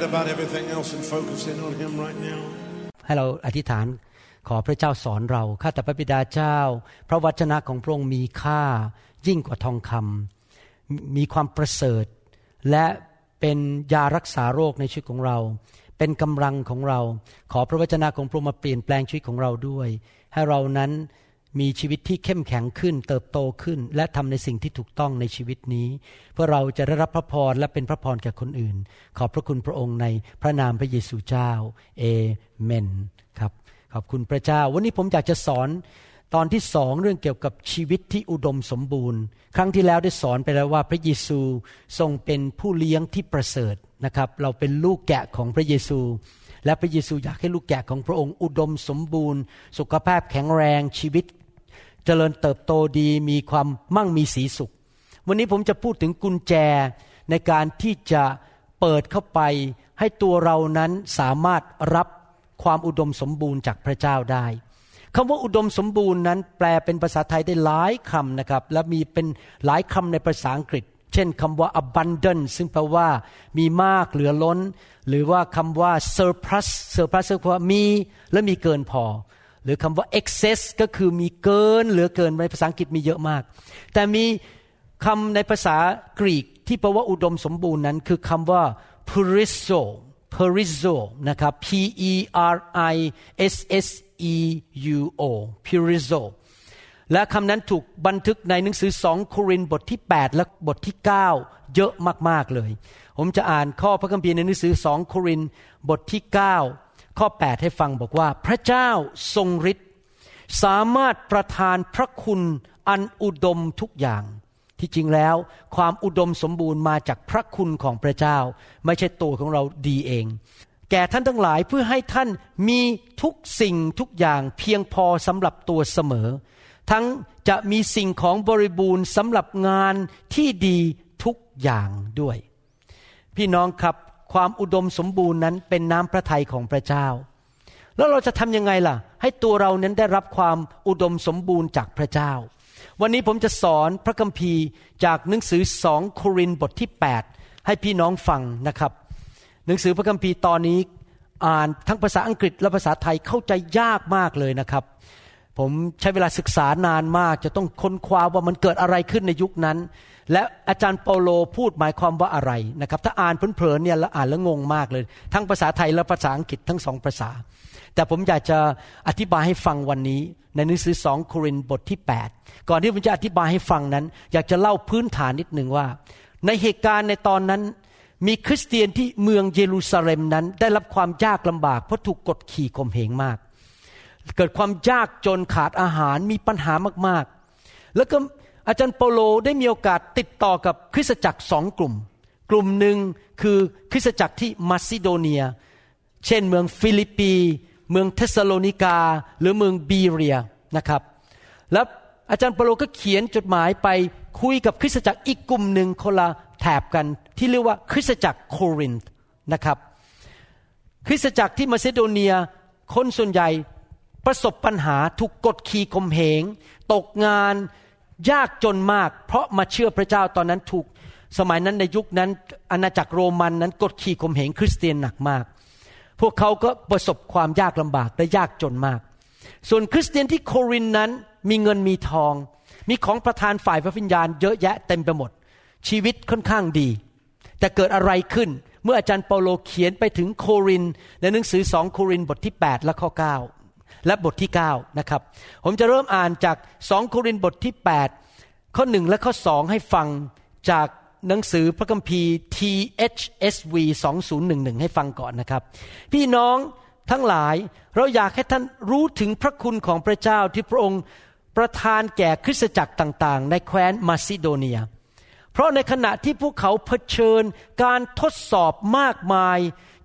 forget about everything else and focus in on Him right now. ให้เราอธิษฐานขอพระเจ้าสอนเราข้าแต่พระบิดาเจ้า พระวจนะของพระองค์มีค่ายิ่งกว่าทองคำมมีความประเสริฐ และเป็นยารักษาโรคในชีวิตของเรา เป็นกำลังของเรา ขอพระวจนะของพระองค์มาเปลี่ยนแปลงชีวิตของเราด้วย ให้เรานั้น มีชีวิตที่เข้มแข็งขึ้น เติบโตขึ้น และทำในสิ่งที่ถูกต้องในชีวิตนี้ เพื่อเราจะได้รับพระพรและเป็นพระพรแก่คนอื่น ขอบพระคุณพระองค์ในพระนามพระเยซูเจ้าเอเมนครับขอบคุณพระเจ้า วันนี้ผมอยากจะสอนตอนที่สองเรื่องเกี่ยวกับชีวิตที่อุดมสมบูรณ์ ครั้งที่แล้วได้สอนไปแล้วว่าพระเยซูทรงเป็นผู้เลี้ยงที่ประเสริฐนะครับ เราเป็นลูกแกะของพระเยซู และพระเยซูอยากให้ลูกแกะของพระองค์ อุดมสมบูรณ์ สุขภาพแข็งแรงชีวิต จริญเติบโตดีมีความมั่งมีสีสุข วันนี้ผมจะพูดถึงกุญแจในการที่จะเปิดเข้าไปให้ตัวเรานั้นสามารถรับความอุดมสมบูรณ์จากพระเจ้าได้คำว่าอุดมสมบูรณ์นั้นแปลเป็นภาษาไทยได้หลายคำนะครับ และมีเป็นหลายคำในภาษาอังกฤษ เช่นคำว่า abundant ซึ่งแปลว่ามีมากเหลือล้น หรือว่าคำว่า surplus surplus แปลว่ามีและมีเกินพอ หรือคำว่า excess ก็คือมีเกินเหลือเกินในภาษาอังกฤษมีเยอะมาก แต่มีคำในภาษากรีกที่แปลว่าอุดมสมบูรณ์นั้น คือคำว่า purizo purizo นะครับ p e r i s s e u o purizo และคำนั้นถูกบันทึกในหนังสือสองโครินบทที่ 8 และบทที่ 9 เยอะมาก ๆ เลย ผมจะอ่านข้อพระคัมภีร์ในหนังสือสองโครินบทที่ 9 ข้อ 8 ให้ฟังบอกว่า พระเจ้าทรงฤทธิ์สามารถประทานพระคุณอันอุดมทุกอย่าง ที่จริงแล้ว ความอุดมสมบูรณ์มาจากพระคุณของพระเจ้า ไม่ใช่ตัวของเราดีเอง แก่ท่านทั้งหลายเพื่อให้ท่านมีทุกสิ่งทุกอย่างเพียงพอสำหรับตัวเสมอ ทั้งจะมีสิ่งของบริบูรณ์สำหรับงานที่ดีทุกอย่างด้วย พี่น้องครับ ความอุดมสมบูรณ์นั้นเป็นน้ำพระทัยของพระเจ้า แล้วเราจะทำยังไงล่ะ ให้ตัวเรานั้นได้รับความอุดมสมบูรณ์จากพระเจ้า วันนี้ผมจะสอนพระคัมภีร์จากหนังสือสองโครินบทที่ 8 ให้พี่น้องฟังนะครับ หนังสือพระคัมภีร์ตอนนี้อ่านทั้งภาษาอังกฤษและภาษาไทยเข้าใจยากมากเลยนะครับ ผมใช้เวลาศึกษานานมาก จะต้องค้นคว้าว่ามันเกิดอะไรขึ้นในยุคนั้น และอาจารย์เปาโลพูดหมายความว่าอะไรนะครับ ถ้าอ่านเพลินๆเนี่ยแล้วอ่านแล้วงงมากเลย ทั้งภาษาไทยและภาษาอังกฤษทั้งสองภาษา แต่ผมอยากจะอธิบายให้ฟังวันนี้ ในหนังสือสองโครินธ์บทที่ 8 ก่อนที่ผมจะอธิบายให้ฟังนั้น อยากจะเล่าพื้นฐานนิดหนึ่งว่า ในเหตุการณ์ในตอนนั้นมีคริสเตียนที่เมืองเยรูซาเล็มนั้น ได้รับความยากลำบากเพราะถูกกดขี่ข่มเหงมาก เกิดความยากจนขาดอาหารมีปัญหามากๆ แล้วก็อาจารย์เปโลได้มีโอกาสติดต่อกับคริสตจักรสองกลุ่ม กลุ่มหนึ่งคือคริสตจักรที่มาซิโดเนีย เช่นเมืองฟิลิปปี เมืองเธสะโลนิกา หรือเมืองบีเรียนะครับ แล้วอาจารย์เปาโลก็เขียนจดหมายไปคุยกับคริสตจักรอีกกลุ่มหนึ่งคนละแถบกันที่เรียกว่าคริสตจักรโครินธ์นะครับ คริสตจักรที่มาซิโดเนียคนส่วนใหญ่ ประสบปัญหาถูกกดขี่ข่มเหง ตกงานยากจนมาก เพราะมาเชื่อพระเจ้าตอนนั้นถูกสมัยนั้นในยุคนั้นอาณาจักรโรมันนั้นกดขี่ข่มเหงคริสเตียนหนักมาก พวกเขาก็ประสบความยากลำบากและยากจนมาก ส่วนคริสเตียนที่โครินนั้นมีเงินมีทอง มีของประทานฝ่ายพระวิญญาณเยอะแยะเต็มไปหมด ชีวิตค่อนข้างดี แต่เกิดอะไรขึ้นเมื่ออาจารย์เปาโลเขียนไปถึงโครินในหนังสือสองโครินบทที่ 8 และข้อ 9 และบทที่9นะครับผมจะเริ่มอ่านจากสองโครินธ์บทที่ 8 ข้อ 1 และข้อ 2 ให้ฟังจากหนังสือพระคัมภีร์ THSV 2011 ให้ฟังก่อนนะครับ พี่น้องทั้งหลายเราอยากให้ท่านรู้ถึงพระคุณของพระเจ้าที่พระองค์ประทานแก่คริสตจักรต่างๆ ในแคว้นมาซิโดเนีย เพราะในขณะที่พวกเขาเผชิญการทดสอบมากมาย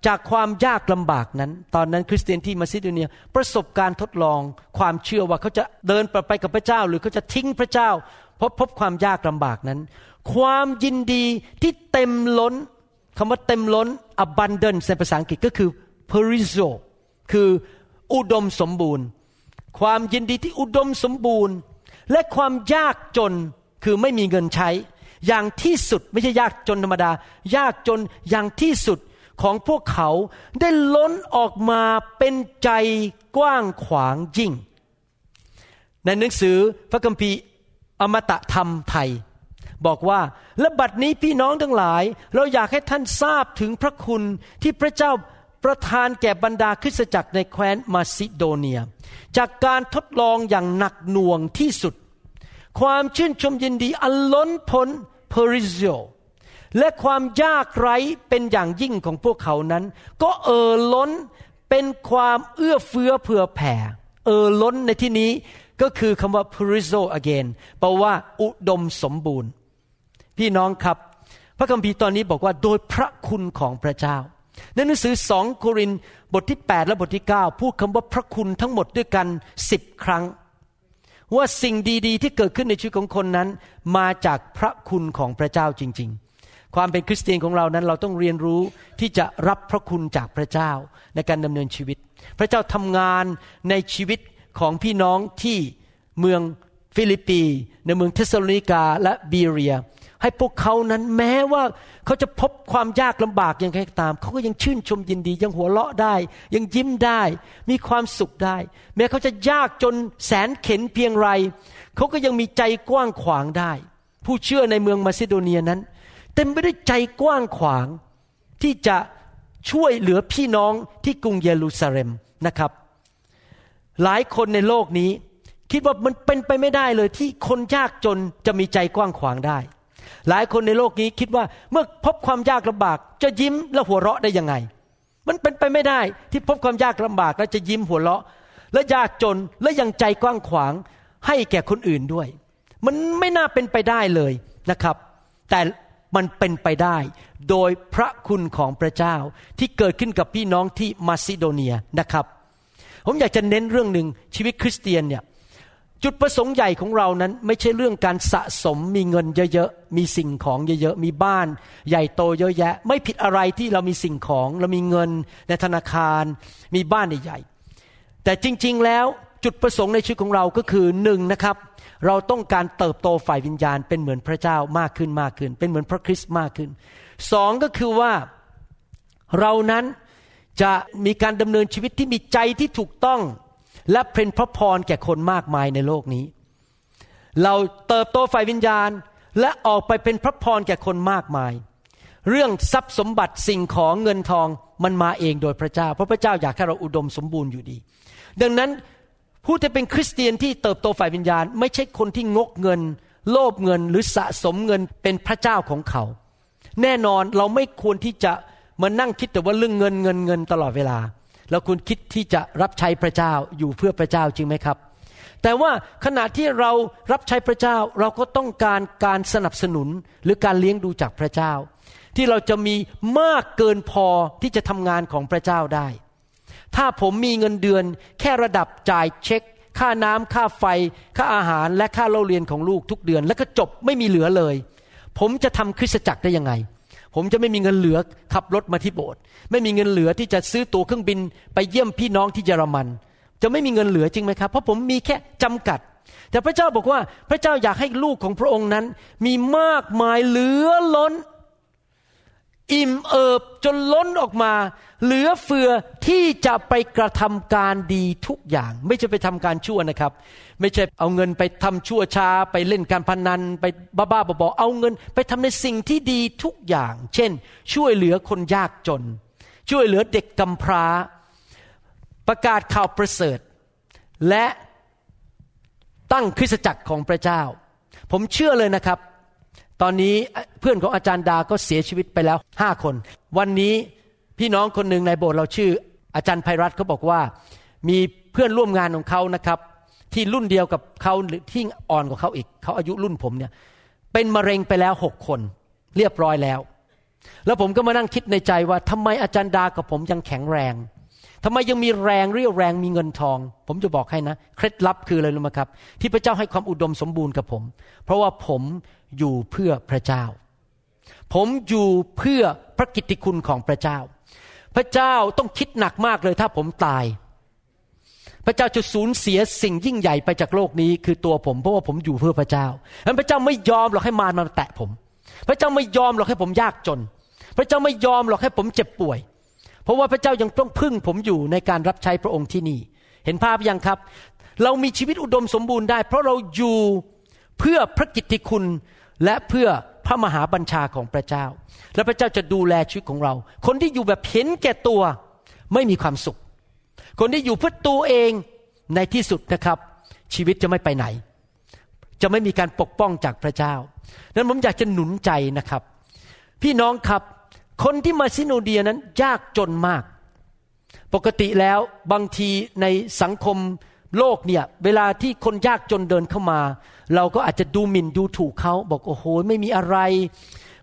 จากความยากลำบากนั้น ตอนนั้นคริสเตียนที่มาซิโดเนียประสบการทดลองความเชื่อว่าเขาจะเดินไปกับพระเจ้า หรือเขาจะทิ้งพระเจ้าเพราะพบความยากลำบากนั้น ความยินดีที่เต็มล้นคำว่าเต็มล้น abundance ในภาษาอังกฤษก็คือ perizo คืออุดมสมบูรณ์ ความยินดีที่อุดมสมบูรณ์ และความยากจนคือไม่มีเงินใช้ อย่างที่สุดไม่ใช่ยากจนธรรมดา ยากจนอย่างที่สุด ของพวกเขาได้ล้นออกมาเป็นใจกว้างขวางยิ่ง ในหนังสือพระคัมภีร์อมตะธรรมไทย บอกว่าและบัดนี้พี่น้องทั้งหลาย เราอยากให้ท่านทราบถึงพระคุณที่พระเจ้าประทานแก่บรรดาคริสตจักรในแคว้นมาซิโดเนีย จากการทดลองอย่างหนักหน่วงที่สุด ความชื่นชมยินดีอันล้นพ้นเพริโซ และความยากไร้เป็นอย่างยิ่งของพวกเขานั้น ก็เอ่อล้นเป็นความเอื้อเฟื้อเผื่อแผ่ เอ่อล้นในที่นี้ก็คือคำว่า p e r i z o again แปลว่าอุดมสมบูรณ์ พี่น้องครับ พระคัมภีร์ตอนนี้บอกว่าโดยพระคุณของพระเจ้า ในหนังสือสองโครินบทที่ 8 และบทที่ 9 พูดคำว่าพระคุณทั้งหมดด้วยกันสิบครั้ง ว่าสิ่งดีๆ ที่เกิดขึ้นในชีวิตของคนนั้น มาจากพระคุณของพระเจ้าจริง ๆ ความเป็นคริสเตียนของเรานั้น เราต้องเรียนรู้ที่จะรับพระคุณจากพระเจ้าในการดำเนินชีวิต พระเจ้าทำงานในชีวิตของพี่น้องที่เมืองฟิลิปปี ในเมืองเทสโลนิกาและบีเรีย ให้พวกเขานั้นแม้ว่าเขาจะพบความยากลำบากยังไงตาม เขาก็ยังชื่นชมยินดี ยังหัวเราะได้ ยังยิ้มได้ มีความสุขได้ แม้เขาจะยากจนแสนเข็นเพียงไร เขาก็ยังมีใจกว้างขวางได้ ผู้เชื่อในเมืองมาซิโดเนียนั้น เต็มไปด้วยใจกว้างขวาง ที่จะช่วยเหลือพี่น้องที่กรุงเยรูซาเล็มนะครับ หลายคนในโลกนี้ คิดว่ามันเป็นไปไม่ได้เลยที่คนยากจนจะมีใจกว้างขวางได้ หลายคนในโลกนี้คิดว่าเมื่อพบความยากลำบาก จะยิ้มและหัวเราะได้ยังไง มันเป็นไปไม่ได้ที่พบความยากลำบากแล้วจะยิ้มหัวเราะ และยากจนและยังใจกว้างขวาง ให้แก่คนอื่นด้วย มันไม่น่าเป็นไปได้เลยนะครับ แต่ มันเป็นไปได้ โดยพระคุณของพระเจ้าที่เกิดขึ้นกับพี่น้องที่มาซิโดเนียนะครับ ผมอยากจะเน้นเรื่องหนึ่งชีวิตคริสเตียนเนี่ยจุดประสงค์ใหญ่ของเรานั้น ไม่ใช่เรื่องการสะสมมีเงินเยอะๆ มีสิ่งของเยอะๆ มีบ้านใหญ่โตเยอะแยะ ไม่ผิดอะไรที่เรามีสิ่งของ เรามีเงินในธนาคาร มีบ้านใหญ่ๆแต่จริงๆแล้ว จุดประสงค์ในชีวิตของเราก็คือหนึ่งนะครับ เราต้องการเติบโตฝ่ายวิญญาณ เป็นเหมือนพระเจ้ามากขึ้นมากขึ้น เป็นเหมือนพระคริสต์มากขึ้นสองก็คือว่าเรานั้นจะมีการดำเนินชีวิตที่มีใจที่ถูกต้อง และเป็นพระพรแก่คนมากมายในโลกนี้ เราเติบโตฝ่ายวิญญาณและออกไปเป็นพระพรแก่คนมากมาย เรื่องทรัพย์สมบัติสิ่งของเงินทองมันมาเองโดยพระเจ้า เพราะพระเจ้าอยากให้เราอุดมสมบูรณ์อยู่ดี ดังนั้น ผู้ที่เป็นคริสเตียนที่เติบโตฝ่ายวิญญาณ ไม่ใช่คนที่งกเงิน โลภเงินหรือสะสมเงินเป็นพระเจ้าของเขา แน่นอนเราไม่ควรที่จะมานั่งคิดแต่ว่าเรื่องเงินเงินเงินตลอดเวลาเราคุณคิดที่จะรับใช้พระเจ้าอยู่เพื่อพระเจ้าจริงไหมครับ แต่ว่าขณะที่เรารับใช้พระเจ้าเราก็ต้องการการสนับสนุนหรือการเลี้ยงดูจากพระเจ้า ที่เราจะมีมากเกินพอที่จะทำงานของพระเจ้าได้ ถ้าผมมีเงินเดือน แค่ระดับจ่ายเช็ค ค่าน้ำค่าไฟ ค่าอาหารและค่าเล่าเรียนของลูกทุกเดือน แล้วก็จบไม่มีเหลือเลย ผมจะทำคริสตจักรได้ยังไง ผมจะไม่มีเงินเหลือขับรถมาที่โบสถ์ไม่มีเงินเหลือที่จะซื้อตั๋วเครื่องบิน ไปเยี่ยมพี่น้องที่เยอรมัน จะไม่มีเงินเหลือจริงไหมครับ เพราะผมมีแค่จำกัดแต่พระเจ้าบอกว่าพระเจ้าอยากให้ลูกของพระองค์นั้น มีมากมายเหลือล้น อิ่มเอิบจนล้นออกมา เหลือเฟือที่จะไปกระทำการดีทุกอย่าง ไม่ใช่ไปทำการชั่วนะครับ ไม่ใช่เอาเงินไปทำชั่วช้าไปเล่นการพนัน ไปบ้าๆบอๆเอาเงิน ไปทำในสิ่งที่ดีทุกอย่าง เช่น ช่วยเหลือคนยากจน ช่วยเหลือเด็กกำพร้า ประกาศข่าวประเสริฐ และตั้งคริสตจักรของพระเจ้า ผมเชื่อเลยนะครับ ตอนนี้เพื่อนของอาจารย์ดาก็เสียชีวิตไปแล้วห้าคน วันนี้พี่น้องคนหนึ่งในโบสถ์เราชื่อ อาจารย์ไพรัตเขาบอกว่า มีเพื่อนร่วมงานของเขานะครับ ที่รุ่นเดียวกับเขาหรือที่อ่อนกว่าเขาอีกเขาอายุรุ่นผมเนี่ยเป็นมะเร็งไปแล้วหกคน เรียบร้อยแล้ว แล้วผมก็มานั่งคิดในใจว่าทำไมอาจารย์ดากับผมยังแข็งแรง ทำไมยังมีแรงเรี่ยวแรงมีเงินทอง ผมจะบอกให้นะ เคล็ดลับคืออะไรรู้ไหมครับ ที่พระเจ้าให้ความอุดมสมบูรณ์กับผม เพราะว่าผมอยู่เพื่อพระเจ้า ผมอยู่เพื่อพระกิตติคุณของพระเจ้า พระเจ้าต้องคิดหนักมากเลยถ้าผมตาย พระเจ้าจะสูญเสียสิ่งยิ่งใหญ่ไปจากโลกนี้ คือตัวผมเพราะว่าผมอยู่เพื่อพระเจ้าดังนั้นพระเจ้าไม่ยอมหรอกให้มารมาแตะผม พระเจ้าไม่ยอมหรอกให้ผมยากจน พระเจ้าไม่ยอมหรอกให้ผมเจ็บป่วย เพราะว่าพระเจ้ายังต้องพึ่งผมอยู่ในการรับใช้พระองค์ที่นี่ เห็นภาพยังครับ เรามีชีวิตอุดมสมบูรณ์ได้ เพราะเราอยู่เพื่อพระกิตติคุณและเพื่อพระมหาบัญชาของพระเจ้า และพระเจ้าจะดูแลชีวิตของเรา คนที่อยู่แบบเห็นแก่ตัวไม่มีความสุข คนที่อยู่เพื่อตัวเองในที่สุดนะครับ ชีวิตจะไม่ไปไหน จะไม่มีการปกป้องจากพระเจ้านั้นผมอยากจะหนุนใจนะครับ พี่น้องครับ คนที่มาซิโนเดียนั้นยากจนมาก ปกติแล้วบางทีในสังคมโลกเนี่ยเวลาที่คนยากจนเดินเข้ามา เราก็อาจจะดูหมิ่นดูถูกเขาบอกโอ้โหไม่มีอะไร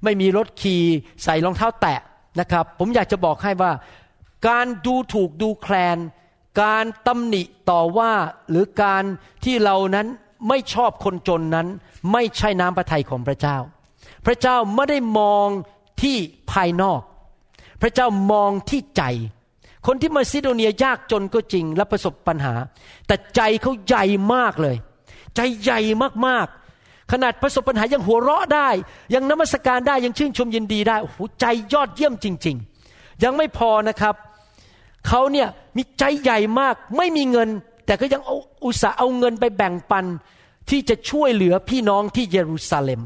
ไม่มีรถขี่ใส่รองเท้าแตะนะครับ ผมอยากจะบอกให้ว่า การดูถูกดูแคลน การตำหนิต่อว่าหรือการที่เรานั้นไม่ชอบคนจนนั้น ไม่ใช่น้ำพระทัยของพระเจ้า พระเจ้าไม่ได้มอง ที่ภายนอก พระเจ้ามองที่ใจ คนที่มาซิโดเนียยากจนก็จริงและประสบปัญหา แต่ใจเขาใหญ่มากเลย ใจใหญ่มากๆ ขนาดประสบปัญหายังหัวเราะได้ ยังนมัสการได้ยังชื่นชมยินดีได้โอ้โหใจยอดเยี่ยมจริง ๆ ยังไม่พอนะครับเขาเนี่ยมีใจใหญ่มากไม่มีเงิน แต่ก็ยังอุตส่าห์เอาเงินไปแบ่งปันที่จะช่วยเหลือพี่น้องที่เยรูซาเล็ม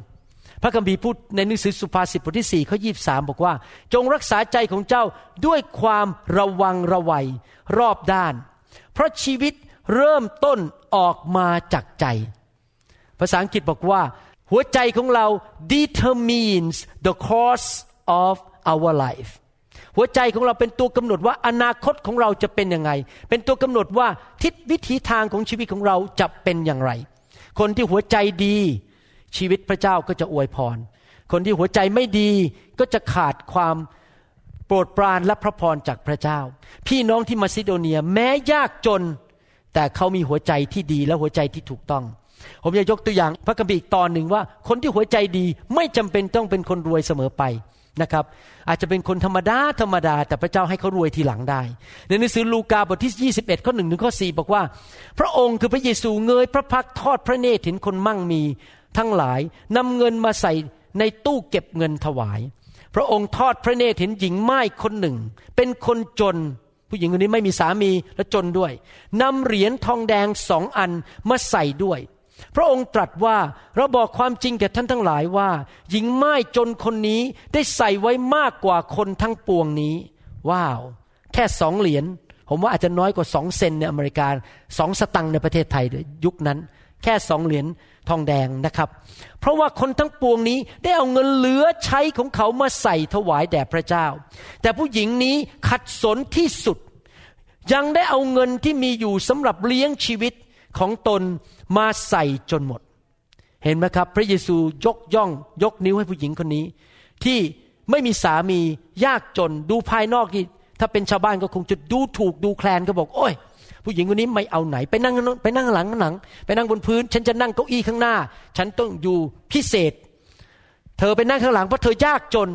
พระคัมภีร์พูดในหนังสือสุภาษิตบทที่สี่ข้อยีบสามบอกว่า จงรักษาใจของเจ้าด้วยความระวังระวัยรอบด้าน เพราะชีวิตเริ่มต้นออกมาจากใจ ภาษาอังกฤษบอกว่า หัวใจของเรา determines the course of our life หัวใจของเราเป็นตัวกำหนดว่าอนาคตของเราจะเป็นยังไง เป็นตัวกำหนดว่าทิศวิถีทางของชีวิตของเราจะเป็นอย่างไร คนที่หัวใจดี ชีวิตพระเจ้าก็จะอวยพร คนที่หัวใจไม่ดีก็จะขาดความโปรดปรานและพระพรจากพระเจ้า พี่น้องที่มาซิโดเนียแม้ยากจน แต่เขามีหัวใจที่ดีและหัวใจที่ถูกต้อง ผมอยากยกตัวอย่างพระคัมภีร์อีกตอนหนึ่งว่า คนที่หัวใจดีไม่จำเป็นต้องเป็นคนรวยเสมอไปนะครับ อาจจะเป็นคนธรรมดาธรรมดา แต่พระเจ้าให้เขารวยทีหลังได้ ในหนังสือลูกาบทที่ 21 ข้อหนึ่งถึงข้อ 4 บอกว่า พระองค์คือพระเยซูเงยพระพักทอดพระเนตรเห็นคนมั่งมี ทั้งหลายนำเงินมาใส่ในตู้เก็บเงินถวาย พระองค์ทอดพระเนตรเห็นหญิงไม้คนหนึ่ง เป็นคนจน ผู้หญิงคนนี้ไม่มีสามีและจนด้วยนำเหรียญทองแดงสองอันมาใส่ด้วย พระองค์ตรัสว่าเราบอกความจริงแก่ท่านทั้งหลายว่า หญิงไม้จนคนนี้ได้ใส่ไว้มากกว่าคนทั้งปวงนี้ ว้าว แค่สองเหรียญผมว่าอาจจะน้อยกว่าสองเซนในอเมริกาสองสตังค์ในประเทศไทยยุคนั้น แค่สองเหรียญ ทองแดงนะครับ เพราะว่าคนทั้งปวงนี้ได้เอาเงินเหลือใช้ของเขามาใส่ถวายแด่พระเจ้า แต่ผู้หญิงนี้ขัดสนที่สุด ยังได้เอาเงินที่มีอยู่สำหรับเลี้ยงชีวิตของตนมาใส่จนหมด เห็นไหมครับ พระเยซูยกย่องยกนิ้วให้ผู้หญิงคนนี้ ที่ไม่มีสามียากจนดูภายนอกที่ถ้าเป็นชาวบ้านก็คงจะดูถูกดูแคลนก็บอก โอ้ย ผู้หญิงคนนี้ไม่เอาไหน ไปนั่งไปนั่งหลังหลัง ไปนั่งบนพื้น ฉันจะนั่งเก้าอี้ข้างหน้า ฉันต้องอยู่พิเศษ เธอไปนั่งข้างหลังเพราะเธอยากจน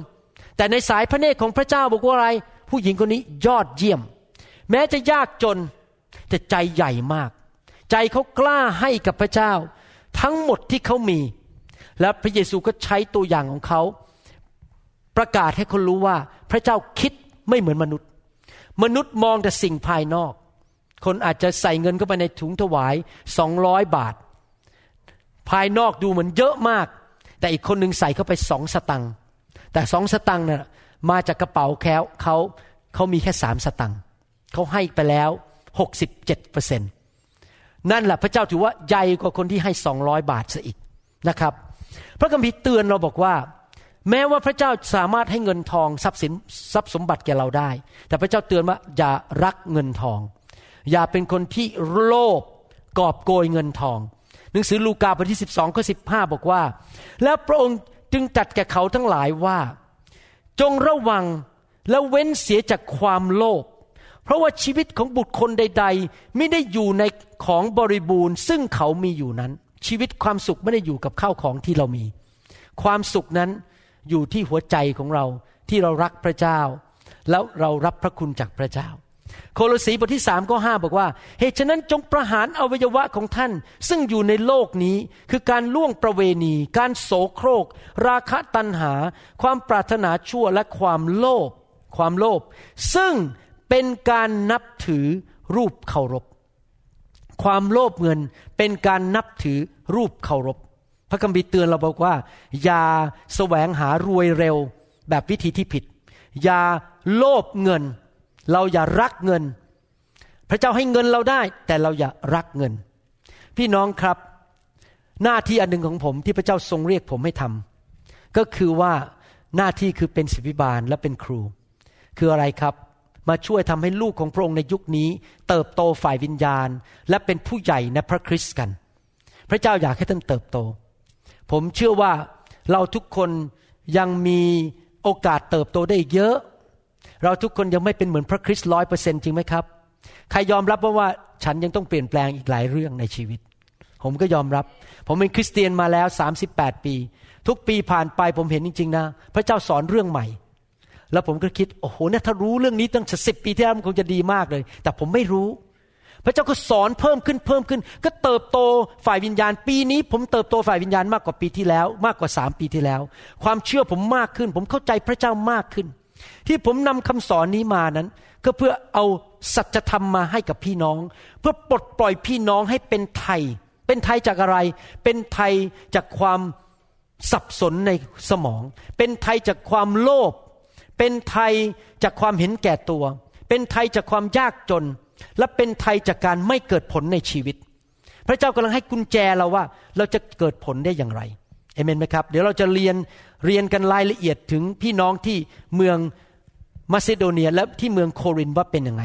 แต่ในสายพระเนตรของพระเจ้าบอกว่าอะไร ผู้หญิงคนนี้ยอดเยี่ยม แม้จะยากจนแต่ใจใหญ่มาก ใจเขากล้าให้กับพระเจ้า ทั้งหมดที่เขามี และพระเยซูก็ใช้ตัวอย่างของเขา ประกาศให้คนรู้ว่าพระเจ้าคิดไม่เหมือนมนุษย์ มนุษย์มองแต่สิ่งภายนอก คนอาจจะใส่เงินเข้าไปในถุงถวายสองร้อยบาท ภายนอกดูเหมือนเยอะมาก แต่อีกคนหนึ่งใส่เข้าไปสองสตังค์แต่สองสตังค์นี่ยมาจากกระเป๋าแค้วเขาเขามีแค่สามสตังค์เขาให้ไปแล้วหกสิบเจ็ดเปอร์เซ็นต์นั่นแหละพระเจ้าถือว่าใหญ่กว่าคนที่ให้สองร้อยบาทซะอีกนะครับ พระคัมภีร์เตือนเราบอกว่า แม้ว่าพระเจ้าสามารถให้เงินทองทรัพย์สินทรัพย์สมบัติแก่เราได้ แต่พระเจ้าเตือนว่าอย่ารักเงินทอง อย่าเป็นคนที่โลภกอบโกยเงินทอง หนังสือลูกาบทที่ 12ข้อ15บอกว่า แล้วพระองค์จึงจัดแก่เขาทั้งหลายว่า จงระวังและเว้นเสียจากความโลภเพราะว่าชีวิตของบุตรคนใด ๆ ไม่ได้อยู่ในของบริบูรณ์ ซึ่งเขามีอยู่นั้น ชีวิตความสุขไม่ได้อยู่กับข้าวของที่เรามี ความสุขนั้นอยู่ที่หัวใจของเราที่เรารักพระเจ้า แล้วเรารับพระคุณจากพระเจ้า โคโลสีบทที่สามข้อห้าบอกว่า เหตุฉะนั้นจงประหารอวัยวะของท่าน ซึ่งอยู่ในโลกนี้คือการล่วงประเวณี การโสโครก ราคะตัณหา ความปรารถนาชั่วและความโลภความโลภซึ่งเป็นการนับถือรูปเคารพ ความโลภเงินเป็นการนับถือรูปเคารพ พระคัมภีร์เตือนเราบอกว่า อย่าแสวงหารวยเร็วแบบวิธีที่ผิด อย่าโลภเงิน เราอย่ารักเงิน พระเจ้าให้เงินเราได้ แต่เราอย่ารักเงิน พี่น้องครับ หน้าที่อันหนึ่งของผมที่พระเจ้าทรงเรียกผมให้ทำก็คือว่าหน้าที่คือเป็นศิบิบาลและเป็นครู คืออะไรครับมาช่วยทำให้ลูกของพระองค์ในยุคนี้ เติบโตฝ่ายวิญญาณ และเป็นผู้ใหญ่ในพระคริสต์กัน พระเจ้าอยากให้ท่านเติบโต ผมเชื่อว่าเราทุกคนยังมีโอกาสเติบโตได้เยอะ เราทุกคนยังไม่เป็นเหมือนพระคริสต์ร้อยเปอร์เซ็นจริงไหมครับ ใครยอมรับว่าว่าฉันยังต้องเปลี่ยนแปลงอีกหลายเรื่องในชีวิต ผมก็ยอมรับ ผมเป็นคริสเตียนมาแล้ว 38 ปี ทุกปีผ่านไปผมเห็นจริง ๆ นะ พระเจ้าสอนเรื่องใหม่ แล้วผมก็คิดโอ้โหเนี่ยถ้ารู้เรื่องนี้ตั้งสิบปีที่แล้วมันคงจะดีมากเลย แต่ผมไม่รู้พระเจ้าก็สอนเพิ่มขึ้นเพิ่มขึ้น ก็เติบโตฝ่ายวิญญาณ ปีนี้ ผมเติบโตฝ่ายวิญญาณมากกว่าปีที่แล้ว มากกว่าสามปีที่แล้ว ความเชื่อผมมากขึ้น ผมเข้าใจพระเจ้ามากขึ้น ที่ผมนำคำสอนนี้มานั้น ก็เพื่อเอาสัจธรรมมาให้กับพี่น้อง เพื่อปลดปล่อยพี่น้องให้เป็นไทย เป็นไทยจากอะไร เป็นไทยจากความสับสนในสมอง เป็นไทยจากความโลภเป็นไทยจากความเห็นแก่ตัว เป็นไทยจากความยากจน และเป็นไทยจากการไม่เกิดผลในชีวิต พระเจ้ากำลังให้กุญแจเราว่า เราจะเกิดผลได้อย่างไร เอเมนไหมครับ เดี๋ยวเราจะเรียนเรียนกันรายละเอียดถึงพี่น้องที่เมืองมาซิโดเนียและที่เมืองโครินว่าเป็นยังไง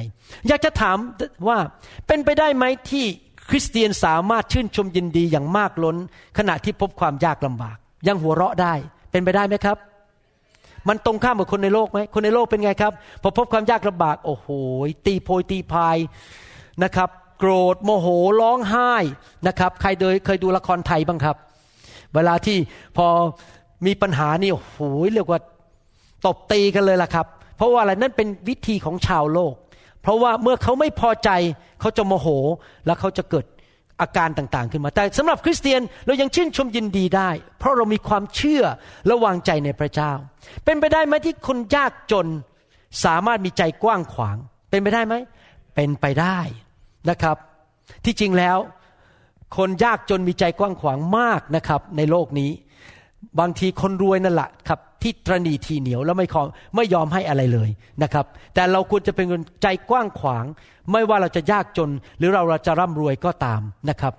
อยากจะถามว่าเป็นไปได้ไหมที่คริสเตียนสามารถชื่นชมยินดีอย่างมากล้น ขณะที่พบความยากลำบาก ยังหัวเราะได้ เป็นไปได้ไหมครับ มันตรงข้ามกับคนในโลกไหมคนในโลกเป็นไงครับ พอพบความยากลำบาก โอ้โหตีโพยตีพายนะครับ โกรธโมโหร้องไห้นะครับ ใครเดยเคยดูละครไทยบ้างครับ เวลาที่พอมีปัญหานี่โอ้โหเรียกว่าตบตีกันเลยล่ะครับ เพราะว่าอะไรนั่นเป็นวิธีของชาวโลก เพราะว่าเมื่อเขาไม่พอใจเขาจะโมโห แล้วเขาจะเกิดอาการต่างๆ ขึ้นมาแต่สำหรับคริสเตียนเรายังชื่นชมยินดีได้ เพราะเรามีความเชื่อและวางใจในพระเจ้า เป็นไปได้ไหมที่คนยากจนสามารถมีใจกว้างขวาง เป็นไปได้ไหมเป็นไปได้นะครับ ที่จริงแล้ว คนยากจนมีใจกว้างขวางมากนะครับ ในโลกนี้ บางทีคนรวยนั่นแหละครับ ที่ตรณีทีเหนียวแล้วไม่ไม่ยอมให้อะไรเลยนะครับ แต่เราควรจะเป็นคนใจกว้างขวาง ไม่ว่าเราจะยากจน หรือเราเราจะร่ำรวยก็ตามนะครับ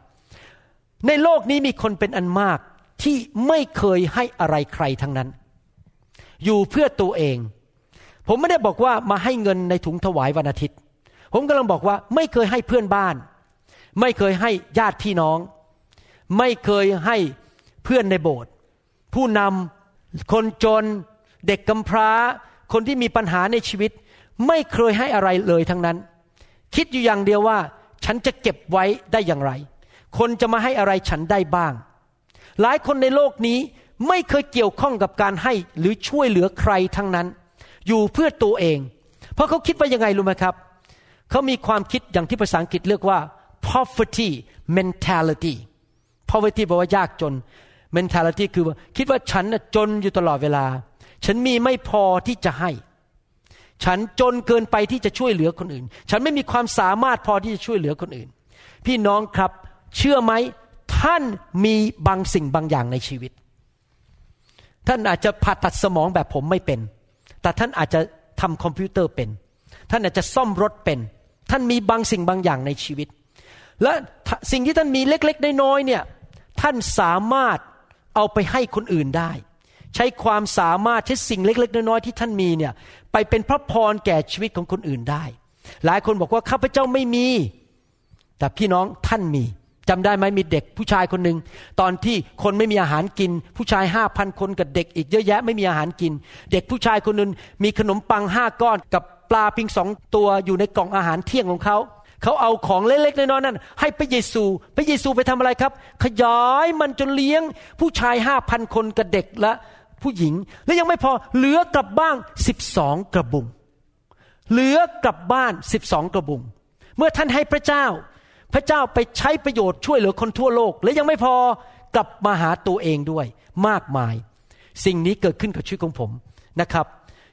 ในโลกนี้มีคนเป็นอันมากที่ไม่เคยให้อะไรใครทั้งนั้น อยู่เพื่อตัวเอง ผมไม่ได้บอกว่ามาให้เงินในถุงถวายวันอาทิตย์ ผมกำลังบอกว่าไม่เคยให้เพื่อนบ้าน ไม่เคยให้ญาติพี่น้อง ไม่เคยให้เพื่อนในโบสถ์ผู้นำคนจน เด็กกำพร้า คนที่มีปัญหาในชีวิต ไม่เคยให้อะไรเลยทั้งนั้น คิดอยู่อย่างเดียวว่า ฉันจะเก็บไว้ได้อย่างไร คนจะมาให้อะไรฉันได้บ้าง หลายคนในโลกนี้ไม่เคยเกี่ยวข้องกับการให้หรือช่วยเหลือใครทั้งนั้น อยู่เพื่อตัวเอง เพราะเขาคิดว่ายังไงรู้ไหมครับ เขามีความคิดอย่างที่ภาษาอังกฤษเรียกว่า poverty mentality poverty แปลว่ายากจน mentality คือว่าคิดว่าฉันจนอยู่ตลอดเวลา ฉันมีไม่พอที่จะให้ ฉันจนเกินไปที่จะช่วยเหลือคนอื่น ฉันไม่มีความสามารถพอที่จะช่วยเหลือคนอื่น พี่น้องครับ เชื่อไหมท่านมีบางสิ่งบางอย่างในชีวิต ท่านอาจจะผ่าตัดสมองแบบผมไม่เป็น แต่ท่านอาจจะทำคอมพิวเตอร์เป็น ท่านอาจจะซ่อมรถเป็น ท่านมีบางสิ่งบางอย่างในชีวิต และสิ่งที่ท่านมีเล็กๆน้อยๆเนี่ยท่านสามารถเอาไปให้คนอื่นได้ ใช้ความสามารถใช้สิ่งเล็ก ๆ น้อยๆที่ท่านมีเนี่ยไปเป็นพระพรแก่ชีวิตของคนอื่นได้ หลายคนบอกว่าข้าพเจ้าไม่มี แต่พี่น้องท่านมีจำได้ไหมมีเด็กผู้ชายคนหนึ่งตอนที่คนไม่มีอาหารกิน ผู้ชายห้าพันคนกับเด็กอีกเยอะแยะไม่มีอาหารกิน เด็กผู้ชายคนนึงมีขนมปังห้าก้อนกับปลาปิงสองตัวอยู่ในกล่องอาหารเที่ยงของเขา เขาเอาของเล็กๆน้อยๆนั้น ให้พระเยซู พระเยซูไปทำอะไรครับ ขยายมันจนเลี้ยง ผู้ชายห้าพันคนกับเด็กและผู้หญิง และยังไม่พอเหลือกลับบ้านสิบสองกระบุงเหลือกลับบ้านสิบสองกระบุงเมื่อท่านให้พระเจ้า พระเจ้าไปใช้ประโยชน์ช่วยเหลือคนทั่วโลก และยังไม่พอกลับมาหาตัวเองด้วย มากมาย สิ่งนี้เกิดขึ้นกับชีวิตของผมนะครับ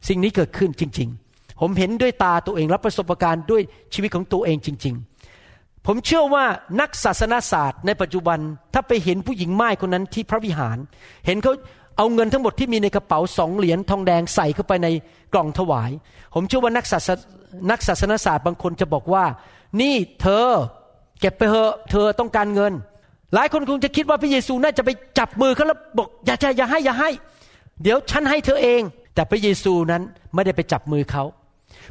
สิ่งนี้เกิดขึ้นจริง ๆ ผมเห็นด้วยตาตัวเองรับประสบการณ์ด้วยชีวิตของตัวเองจริง ๆ ผมเชื่อว่านักศาสนาศาสตร์ในปัจจุบันถ้าไปเห็นผู้หญิงไม้คนนั้นที่พระวิหาร เห็นเขาเอาเงินทั้งหมดที่มีในกระเป๋าสองเหรียญทองแดงใส่เข้าไปในกล่องถวาย ผมเชื่อว่านักศาสนักศาสนาศาสตร์บางคนจะบอกว่า นี่เธอเก็บไปเถอะเธอต้องการเงิน หลายคนคงจะคิดว่าพระเยซูน่าจะไปจับมือเขาแล้วบอกอย่าใจอย่าให้อย่าให้ เดี๋ยวฉันให้เธอเอง แต่พระเยซูนั้นไม่ได้ไปจับมือเขา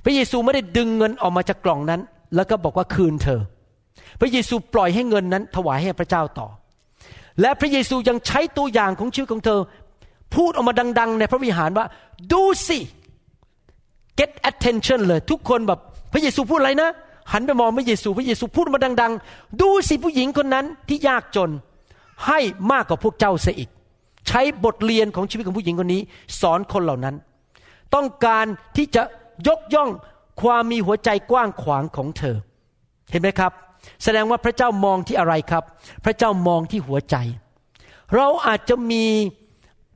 พระเยซูไม่ได้ดึงเงินออกมาจากกล่องนั้น แล้วก็บอกว่าคืนเธอ พระเยซูปล่อยให้เงินนั้น ถวายให้พระเจ้าต่อ และพระเยซูยังใช้ตัวอย่างของชีวิตของเธอ พูดออกมาดัง ๆ ในพระวิหารว่า ดูสิ get attention เลย ทุกคนแบบพระเยซูพูดอะไรนะ หันไปมองพระเยซู พระเยซูพูดมาดัง ๆ ดูสิผู้หญิงคนนั้นที่ยากจนให้มากกว่าพวกเจ้าเสียอีก ใช้บทเรียนของชีวิตของผู้หญิงคนนี้ สอนคนเหล่านั้น ต้องการที่จะ ยกย่องความมีหัวใจกว้างขวางของเธอ เห็นไหมครับ แสดงว่าพระเจ้ามองที่อะไรครับ พระเจ้ามองที่หัวใจ เราอาจจะมี